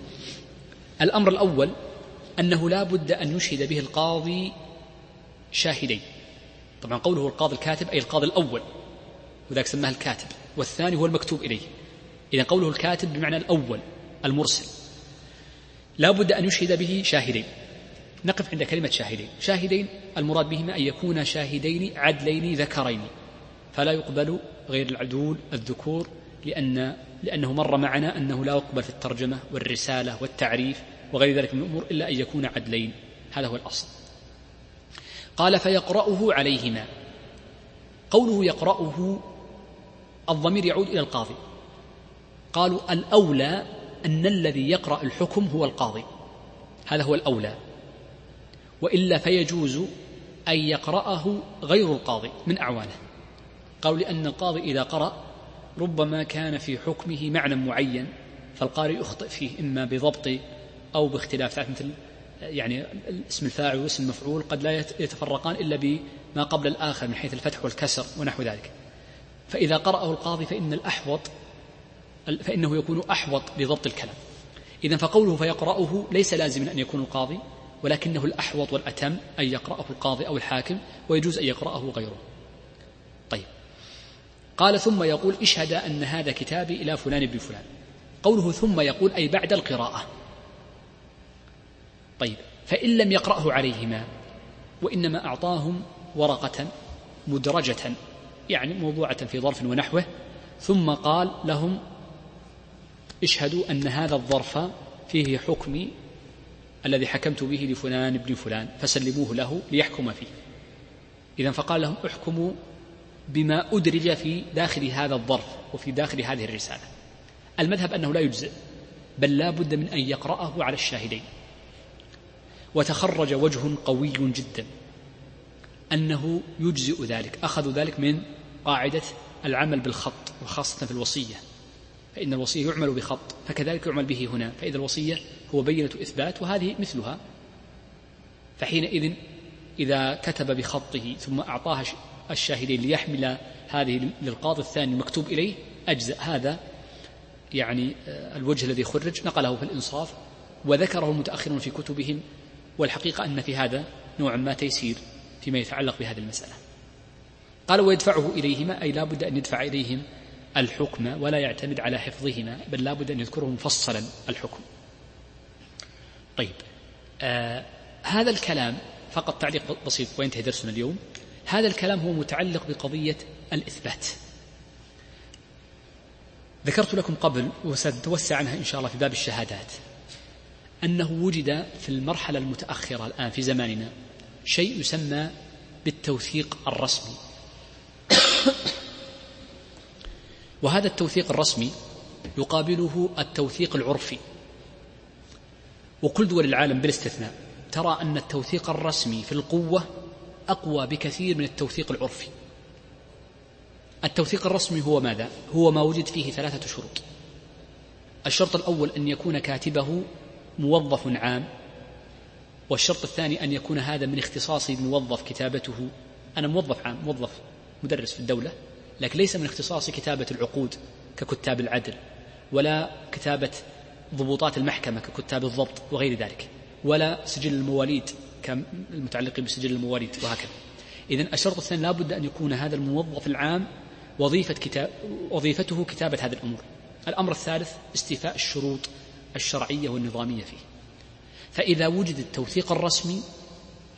الأمر الأول أنه لا بد أن يشهد به القاضي شاهدين. طبعا قوله القاضي الكاتب أي القاضي الأول وذاك سماه الكاتب والثاني هو المكتوب إليه. إذا قوله الكاتب بمعنى الأول المرسل. لا بد أن يشهد به شاهدين. نقف عند كلمة شاهدين. شاهدين المراد بهما أن يكون شاهدين عدلين ذكرين فلا يقبل غير العدول الذكور لأن لأنه مر معنا أنه لا يقبل في الترجمة والرسالة والتعريف وغير ذلك من الأمور إلا أن يكون عدلين. هذا هو الأصل. قال فيقرأه عليهما. قوله يقرأه الضمير يعود إلى القاضي. قالوا الأولى أن الذي يقرأ الحكم هو القاضي. هذا هو الأولى. وإلا فيجوز أن يقرأه غير القاضي من أعوانه. قالوا لأن القاضي إذا قرأ ربما كان في حكمه معنى معين فالقارئ يخطئ فيه إما بضبط أو باختلاف. مثل يعني اسم الفاعل واسم المفعول قد لا يتفرقان إلا بما قبل الآخر من حيث الفتح والكسر ونحو ذلك. فإذا قرأه القاضي فإن الأحوط فإنه يكون أحوط لضبط الكلام. إذا فقوله فيقرأه ليس لازما أن يكون القاضي ولكنه الأحوط والأتم أن يقرأه القاضي أو الحاكم ويجوز أن يقرأه غيره. طيب. قال ثم يقول اشهد أن هذا كتابي إلى فلان بن فلان. قوله ثم يقول أي بعد القراءة. طيب. فإن لم يقرأه عليهما وإنما أعطاهم ورقة مدرجة يعني موضوعة في ظرف ونحوه ثم قال لهم اشهدوا أن هذا الظرف فيه حكمي الذي حكمت به لفلان ابن فلان فسلموه له ليحكم فيه. إذا فقال لهم احكموا بما أدرج في داخل هذا الظرف وفي داخل هذه الرسالة. المذهب أنه لا يجزئ بل لا بد من أن يقرأه على الشاهدين. وتخرج وجه قوي جدا أنه يجزئ ذلك أخذوا ذلك من قاعدة العمل بالخط وخاصة في الوصية. فإن الوصية يعمل بخط فكذلك يعمل به هنا فإذا الوصية هو بينة إثبات وهذه مثلها. فحينئذ إذا كتب بخطه ثم أعطاها الشاهدين ليحمل هذه للقاضي الثاني المكتوب إليه أجزأ هذا يعني آه، الوجه الذي خرج نقله في الإنصاف وذكره المتأخرون في كتبهم والحقيقة أن في هذا نوع ما تيسير فيما يتعلق بهذه المسألة. قال ويدفعه إليهما أي لا بد أن يدفع إليهم الحكم ولا يعتمد على حفظهما بل لا بد أن يذكره مفصلا الحكم. طيب آه هذا الكلام فقط تعليق بسيط وينتهي درسنا اليوم. هذا الكلام هو متعلق بقضية الإثبات. ذكرت لكم قبل وسنتوسع عنها إن شاء الله في باب الشهادات. أنه وجد في المرحلة المتأخرة الآن في زماننا شيء يسمى بالتوثيق الرسمي. وهذا التوثيق الرسمي يقابله التوثيق العرفي. وكل دول العالم بالاستثناء ترى أن التوثيق الرسمي في القوة أقوى بكثير من التوثيق العرفي. التوثيق الرسمي هو ماذا؟ هو ما وجد فيه ثلاثة شروط. الشرط الأول أن يكون كاتبه موظف عام والشرط الثاني أن يكون هذا من اختصاص الموظف كتابته. أنا موظف عام موظف مدرس في الدولة. لكن ليس من اختصاصي كتابة العقود ككتاب العدل ولا كتابة ضبوطات المحكمة ككتاب الضبط وغير ذلك ولا سجل المواليد كالمتعلقين بسجل المواليد وهكذا. إذن الشرط الثاني لا بد أن يكون هذا الموظف العام وظيفة كتاب وظيفته كتابة هذه الأمور. الأمر الثالث استيفاء الشروط الشرعية والنظامية فيه. فإذا وجد التوثيق الرسمي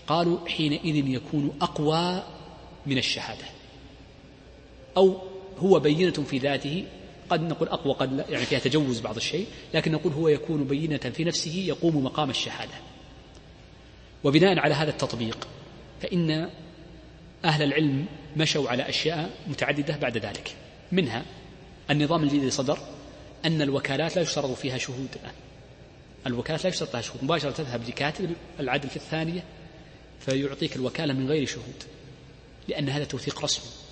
قالوا حينئذ يكون أقوى من الشهادة. أو هو بينة في ذاته قد نقول أقوى قد لا يعني فيها تجوز بعض الشيء لكن نقول هو يكون بينة في نفسه يقوم مقام الشهادة. وبناء على هذا التطبيق فإن أهل العلم مشوا على أشياء متعددة بعد ذلك. منها النظام الذي صدر أن الوكالات لا يشترط فيها شهود. الآن الوكالات لا يشترط لها شهود. مباشرة تذهب لكاتب العدل في الثانية فيعطيك الوكالة من غير شهود لأن هذا توثيق رسمي.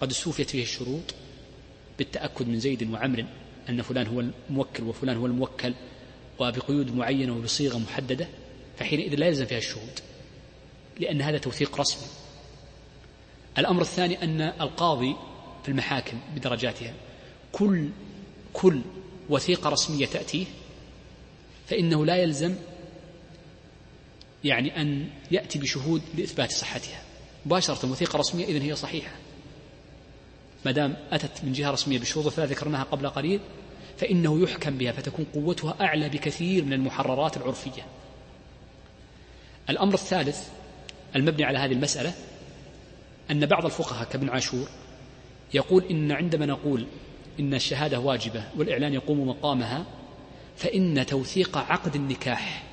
قد استوفيت فيه الشروط بالتأكد من زيد وعمر أن فلان هو الموكل وفلان هو الموكل وبقيود معينة وبصيغة محددة فحينئذ لا يلزم فيها الشهود لأن هذا توثيق رسمي. الأمر الثاني أن القاضي في المحاكم بدرجاتها كل كل وثيقة رسمية تأتيه فإنه لا يلزم يعني أن يأتي بشهود لإثبات صحتها. مباشرة وثيقة رسمية إذن هي صحيحة. ما دام أتت من جهة رسمية بشروط ذكرناها قبل قليل فإنه يحكم بها فتكون قوتها أعلى بكثير من المحررات العرفية. الأمر الثالث المبني على هذه المسألة أن بعض الفقهاء كابن عاشور يقول إن عندما نقول إن الشهادة واجبة والإعلان يقوم مقامها فإن توثيق عقد النكاح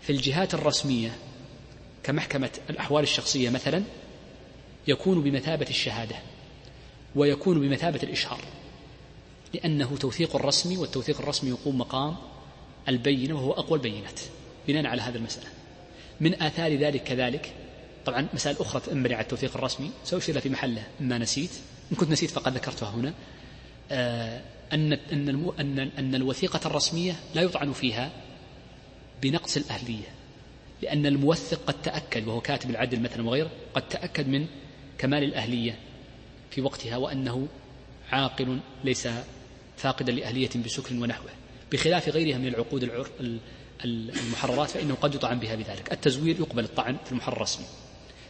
في الجهات الرسمية كمحكمة الأحوال الشخصية مثلا يكون بمثابة الشهادة. ويكون بمثابة الإشهار لأنه توثيق رسمي والتوثيق الرسمي يقوم مقام البينة وهو أقوى البينات بناء على هذا المسألة. من آثار ذلك كذلك طبعا مسائل أخرى تأمري على التوثيق الرسمي سأشير في محله إما نسيت إن كنت نسيت فقد ذكرتها هنا آه، أن أن أن أن الوثيقة الرسمية لا يطعن فيها بنقص الأهلية لأن الموثق قد تأكد وهو كاتب العدل مثلا وغيره قد تأكد من كمال الأهلية في وقتها وأنه عاقل ليس فاقدا لأهلية بسكر ونحوه. بخلاف غيرها من العقود المحررات فإنه قد يطعن بها بذلك. التزوير يقبل الطعن في المحرر الرسمي.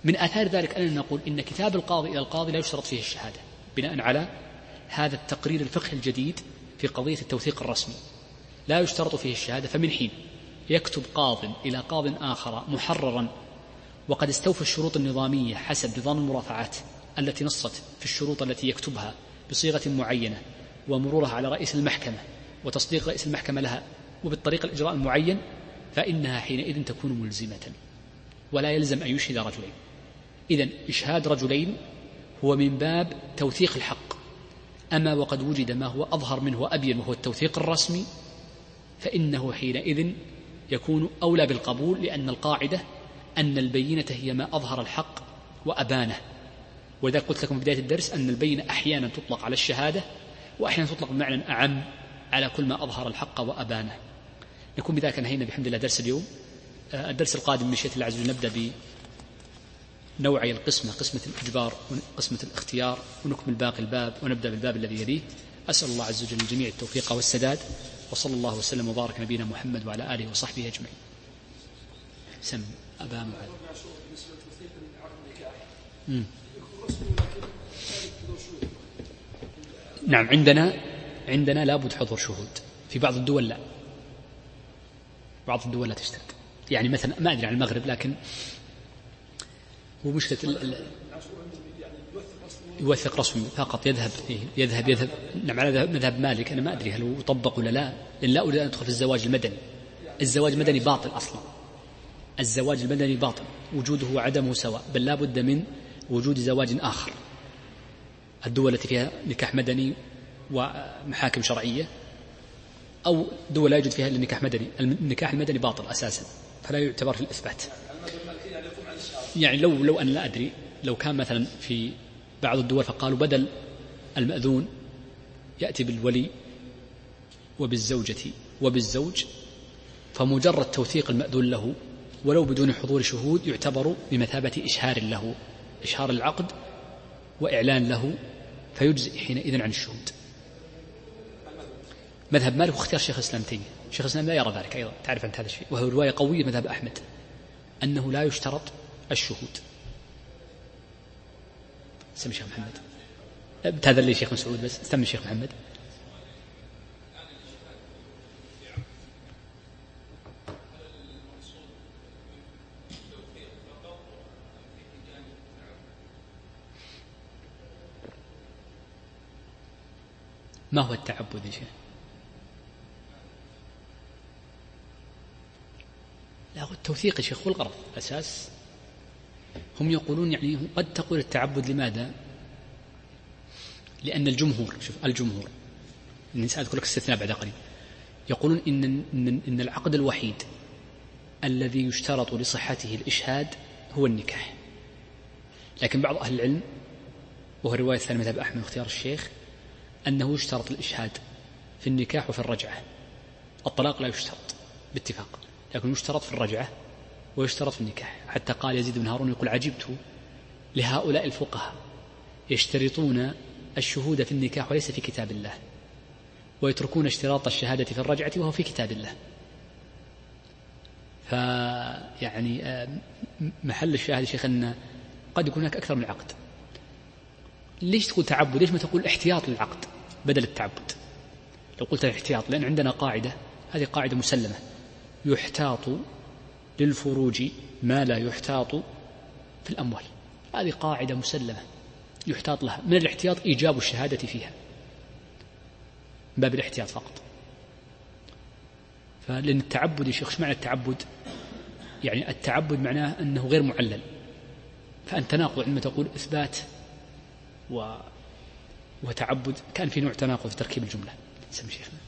من آثار ذلك أننا نقول إن كتاب القاضي إلى القاضي لا يشترط فيه الشهادة بناء على هذا التقرير الفقهي الجديد في قضية التوثيق الرسمي. لا يشترط فيه الشهادة فمن حين؟ يكتب قاض إلى قاض آخر محررا وقد استوفى الشروط النظامية حسب نظام المرافعات. التي نصت في الشروط التي يكتبها بصيغة معينة ومرورها على رئيس المحكمة وتصديق رئيس المحكمة لها وبالطريقة الإجراء المعين فإنها حينئذ تكون ملزمة. ولا يلزم أن يشهد رجلين. إذا إشهاد رجلين هو من باب توثيق الحق. أما وقد وجد ما هو أظهر منه وأبين وهو التوثيق الرسمي فإنه حينئذ يكون أولى بالقبول لأن القاعدة أن البينة هي ما أظهر الحق وأبانه. ولذلك قلت لكم في بداية الدرس أن البينة أحيانا تطلق على الشهادة وأحيانا تطلق بمعنى أعم على كل ما أظهر الحق وأبانه. نكون بذلك انهينا بحمد الله درس اليوم. آه، الدرس القادم مشيئة الله عز وجل نبدأ بنوعي القسمة قسمة الإجبار وقسمة الاختيار ونكمل باقي الباب ونبدأ بالباب الذي يليه. أسأل الله عز وجل للجميع التوفيق والسداد. وصلى الله وسلم وبارك نبينا محمد وعلى آله وصحبه أجمعين. سم أبا معاذ نعم عندنا عندنا لابد حضور شهود. في بعض الدول لا. بعض الدول لا تشترط يعني مثلا ما أدري عن المغرب لكن هو مشكلة يوثق رسمي فقط يذهب يذهب يذهب. نعم على مذهب مالك. أنا ما أدري هل هو طبق ولا لا. لأن لا أريد أن أدخل في الزواج المدني. الزواج المدني باطل أصلا. الزواج المدني باطل. وجوده وعدمه سواء. بل لا بد من وجود زواج آخر. الدول التي فيها نكاح مدني ومحاكم شرعية أو دول لا يوجد فيها إلا نكاح مدني. النكاح المدني باطل أساسا فلا يعتبر في الإثبات. يعني لو لو أنا لا أدري لو كان مثلا في بعض الدول فقالوا بدل المأذون يأتي بالولي وبالزوجة وبالزوج فمجرد توثيق المأذون له ولو بدون حضور شهود يعتبر بمثابة إشهار له. إشهار العقد وإعلان له فيجزئ حينئذ عن الشهود. مذهب مالك واختيار شيخ الإسلام تيمية. شيخ الإسلام لا يرى ذلك أيضا. تعرف أنت هذا الشيء. وهو رواية قوية مذهب أحمد. أنه لا يشترط الشهود. سمي الشيخ محمد. هذا اللي شيخ مسعود بس. سمي الشيخ محمد. ما هو التعبد يا شيخ؟ لا هو التوثيق يا شيخ هو الغرض الأساس. هم يقولون يعني قد تقول التعبد لماذا؟ لأن الجمهور شوف الجمهور إني سأذكر لك استثناء بعد قليل يقولون إن, إن, إن العقد الوحيد الذي يشترط لصحته الإشهاد هو النكاح. لكن بعض أهل العلم وهو رواية ثانية مذهب أحمد واختيار الشيخ أنه يشترط الإشهاد في النكاح وفي الرجعة. الطلاق لا يشترط باتفاق. لكن يشترط في الرجعة ويشترط في النكاح. حتى قال يزيد بن هارون يقول عجبت لهؤلاء الفقهاء يشترطون الشهود في النكاح وليس في كتاب الله ويتركون اشتراط الشهادة في الرجعة وهو في كتاب الله. فيعني آه، محل الشاهد شيخ أن قد يكون هناك أكثر من عقد ليش تقول تعبد؟ ليش ما تقول احتياط للعقد؟ بدل التعبد. لو قلت الاحتياط لأن عندنا قاعدة هذه قاعدة مسلمة. يحتاط للفروج ما لا يحتاط في الأموال. هذه قاعدة مسلمة يحتاط لها. من الاحتياط إيجاب الشهادة فيها. باب الاحتياط فقط. فلأن التعبد يا شيخ معنى التعبد؟ يعني التعبد معناه أنه غير معلل. فأنت تناقض عندما تقول إثبات و وتعبد كان في نوع تناقض في تركيب الجملة. سم شيخنا.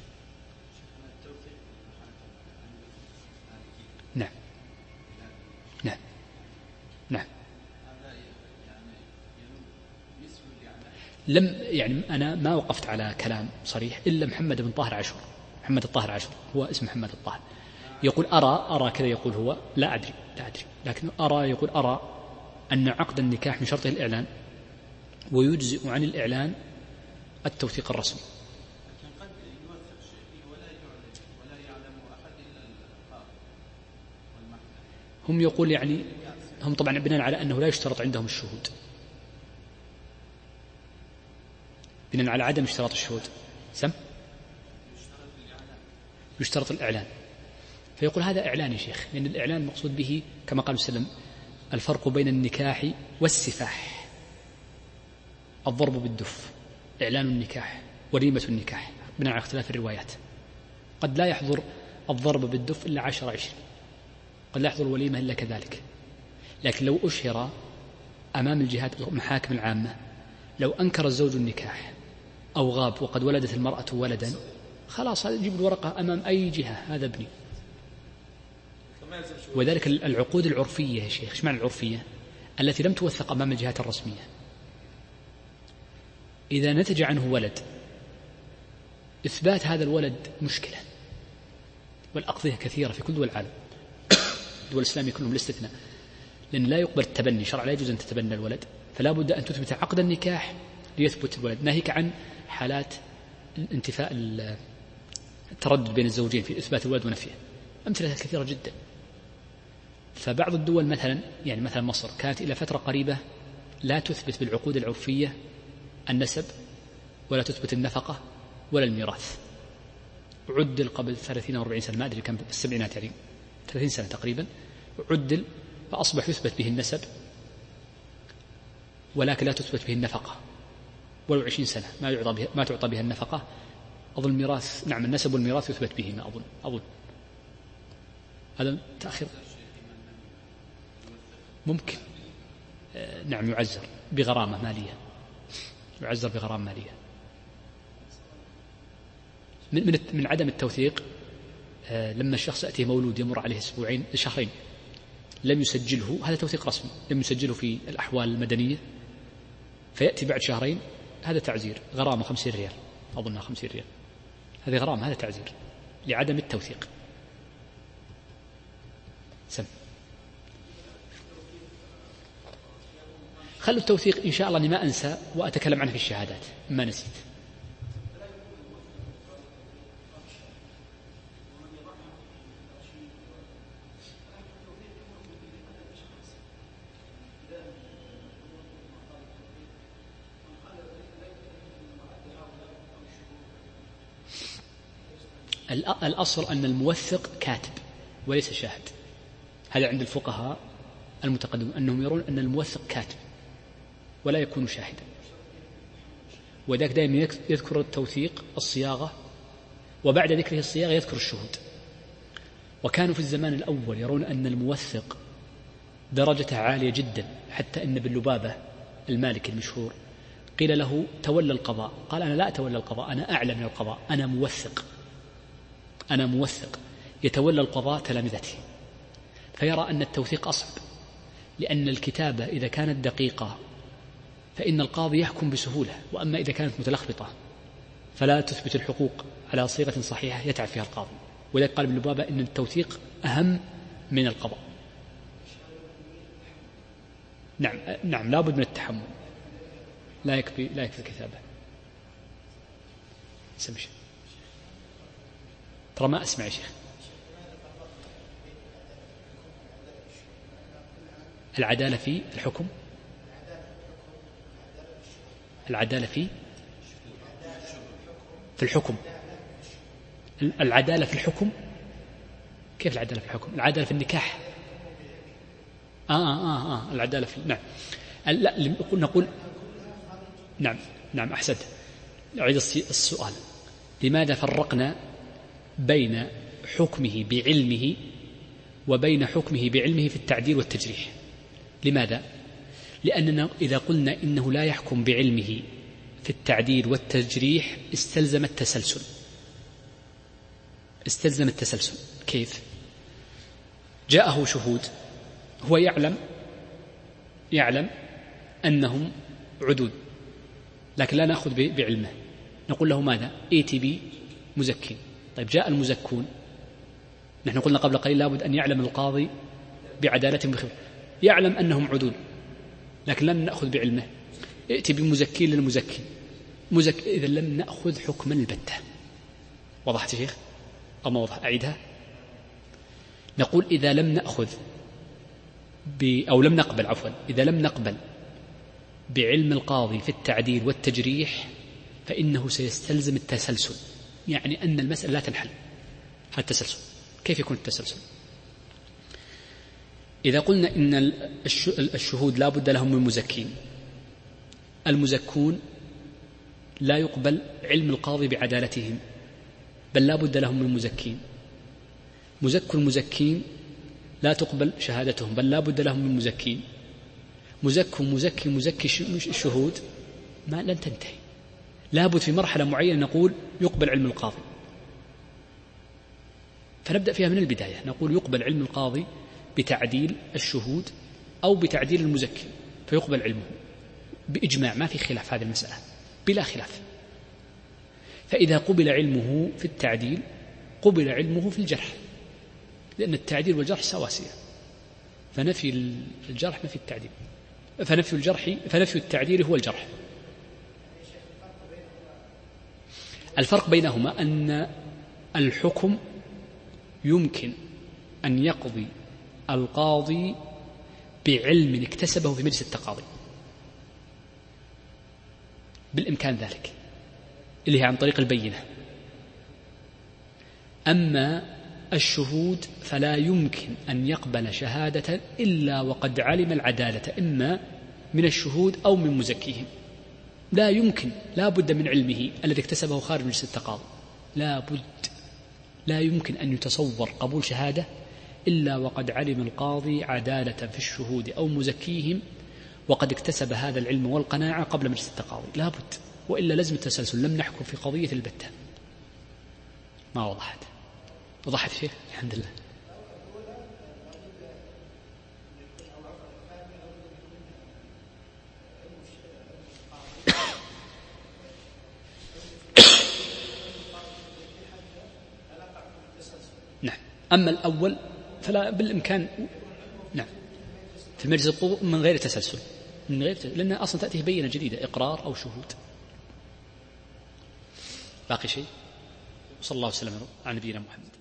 نعم. نعم. نعم. لم يعني أنا ما وقفت على كلام صريح إلا محمد بن طاهر عاشور. محمد الطاهر عاشور. هو اسم محمد الطاهر. يقول أرى أرى كذا يقول هو. لا أدري لا أدري. لكن أرى يقول أرى أن عقد النكاح من شرطه الإعلان. ويجزئ عن الإعلان التوثيق الرسمي. هم يقول يعني هم طبعا بناء على أنه لا يشترط عندهم الشهود. بناء على عدم اشتراط الشهود. سم؟ يشترط الإعلان. فيقول هذا إعلان يا شيخ لأن الإعلان المقصود به كما قال وسلم الفرق بين النكاح والسفاح الضرب بالدف. إعلان النكاح وليمة النكاح بناء على اختلاف الروايات. قد لا يحضر الضرب بالدف إلا عشر عشرين. قد لا يحضر الوليمة إلا كذلك. لكن لو أشهر أمام الجهات المحاكم العامة لو أنكر الزوج النكاح أو غاب وقد ولدت المرأة ولدا خلاص يجيب الورقة أمام أي جهة هذا ابني. وذلك العقود العرفية يا شيخ. إيش معنى العرفية؟ التي لم توثق أمام الجهات الرسمية. إذا نتج عنه ولد. إثبات هذا الولد مشكلة. والأقضية كثيرة في كل دول العالم. الدول الإسلامية كلهم الاستثناء. لأن لا يقبل التبني. شرع لا يجوز أن تتبنى الولد. فلا بد أن تثبت عقد النكاح ليثبت الولد. ناهيك عن حالات انتفاء التردد بين الزوجين في إثبات الولد ونفيه. أمثلة كثيرة جدا. فبعض الدول مثلا يعني مثلا مصر كانت إلى فترة قريبة لا تثبت بالعقود العرفية النسب ولا تثبت النفقة ولا الميراث. عدل قبل 30 أو 40 سنة ما أدري كم السبعينات يعني 30 سنة تقريبا. عدل فأصبح يثبت به النسب ولكن لا تثبت به النفقة. ولو عشرين سنة ما يعطى بها ما تعطى بها النفقة. أظن الميراث نعم النسب والميراث يثبت بهما أظن أظن. هذا تأخير؟ ممكن. آه، نعم يعزر بغرامة مالية. يعزر بغرامة مالية. من من من عدم التوثيق آه، لما الشخص يأتيه مولود يمر عليه أسبوعين شهرين لم يسجله هذا توثيق رسمي لم يسجله في الأحوال المدنية فيأتي بعد شهرين هذا تعزير غرامة خمسين ريال أظنها خمسين ريال. هذه غرامة هذا تعزير لعدم التوثيق. خلوا التوثيق إن شاء الله أني ما أنسى وأتكلم عنه في الشهادات ما نسيت. الأصل أن الموثق كاتب وليس شاهد. هذا عند الفقهاء المتقدمون أنهم يرون أن الموثق كاتب. ولا يكون شاهدا. وذلك دائما يذكر التوثيق الصياغة وبعد ذكره الصياغة يذكر الشهود. وكانوا في الزمان الأول يرون أن الموثق درجته عالية جدا حتى أن باللبابة المالكي المشهور قيل له تولى القضاء. قال أنا لا أتولى القضاء أنا أعلى من القضاء أنا موثق. أنا موثق. يتولى القضاء تلامذته. فيرى أن التوثيق أصعب لأن الكتابة إذا كانت دقيقة فإن القاضي يحكم بسهولة وأما إذا كانت متلخبطة فلا تثبت الحقوق على صيغة صحيحة يتعب فيها القاضي. ولذلك قال ابن لبابة أن التوثيق أهم من القضاء. نعم نعم لابد من التحمل. لا يكفي لا يكفي الكتابة. سمشي ترى ما أسمع يا شيخ. العدالة في الحكم؟ العدالة في؟ في الحكم. العدالة في الحكم؟ كيف العدالة في الحكم؟ العدالة في النكاح. آه آه آه, آه. العدالة في نعم. لا نقول نعم نعم أحسنت. أعيد السؤال. لماذا فرقنا بين حكمه بعلمه وبين حكمه بعلمه في التعديل والتجريح؟ لماذا؟ لأننا إذا قلنا إنه لا يحكم بعلمه في التعديل والتجريح استلزم التسلسل. استلزم التسلسل. كيف؟ جاءه شهود. هو يعلم يعلم أنهم عدود لكن لا نأخذ بعلمه. نقول له ماذا؟ ائتي بي مزكين. طيب جاء المزكون. نحن قلنا قبل قليل لابد أن يعلم القاضي بعدالتهم بخبر يعلم أنهم عدول. لكن لن نأخذ بعلمه. ائتي بمزكين للمزكي. مزك إذا لم نأخذ حكما البتة. وضحت شيخ؟ أو ما وضح أعيدها. نقول إذا لم نأخذ ب أو لم نقبل عفوا إذا لم نقبل بعلم القاضي في التعديل والتجريح فإنه سيستلزم التسلسل. يعني أن المسألة لا تنحل. هذا التسلسل. كيف يكون التسلسل؟ إذا قلنا إن الشهود لا بد لهم من مزكين. المزكون لا يقبل علم القاضي بعدالتهم بل لا بد لهم من مزكين مزك المزكين لا تقبل شهادتهم بل لا بد لهم من مزكين. مزك مزكي مزكي الشهود ما لن تنتهي. لابد في مرحلة معينة نقول يقبل علم القاضي. فنبدأ فيها من البداية. نقول يقبل علم القاضي بتعديل الشهود أو بتعديل المزكي فيقبل علمه بإجماع ما في خلاف هذه المسألة بلا خلاف. فإذا قبل علمه في التعديل قبل علمه في الجرح لأن التعديل والجرح سواسية. فنفي الجرح نفي التعديل. فنفي الجرح فنفي التعديل هو الجرح. الفرق بينهما أن الحكم يمكن أن يقضي القاضي بعلم اكتسبه في مجلس التقاضي. بالإمكان ذلك اللي هي عن طريق البينة. أما الشهود فلا يمكن أن يقبل شهادة إلا وقد علم العدالة إما من الشهود أو من مزكيهم. لا يمكن لا بد من علمه الذي اكتسبه خارج مجلس التقاضي. لا بد لا يمكن أن يتصور قبول شهادة إلا وقد علم القاضي عدالة في الشهود أو مزكيهم وقد اكتسب هذا العلم والقناعة قبل مجلس التقاضي. لا بد وإلا لازم التسلسل. لم نحكم في قضية البتة. ما وضحت؟ وضحت فيه الحمد لله. نعم. أما الأول فلا بالإمكان نعم. في المجلس القضاء من غير تسلسل من غير تسلسل لأنها أصلا تأتيه بينة جديدة إقرار أو شهود. باقي شيء؟ صلى الله وسلم على نبينا محمد.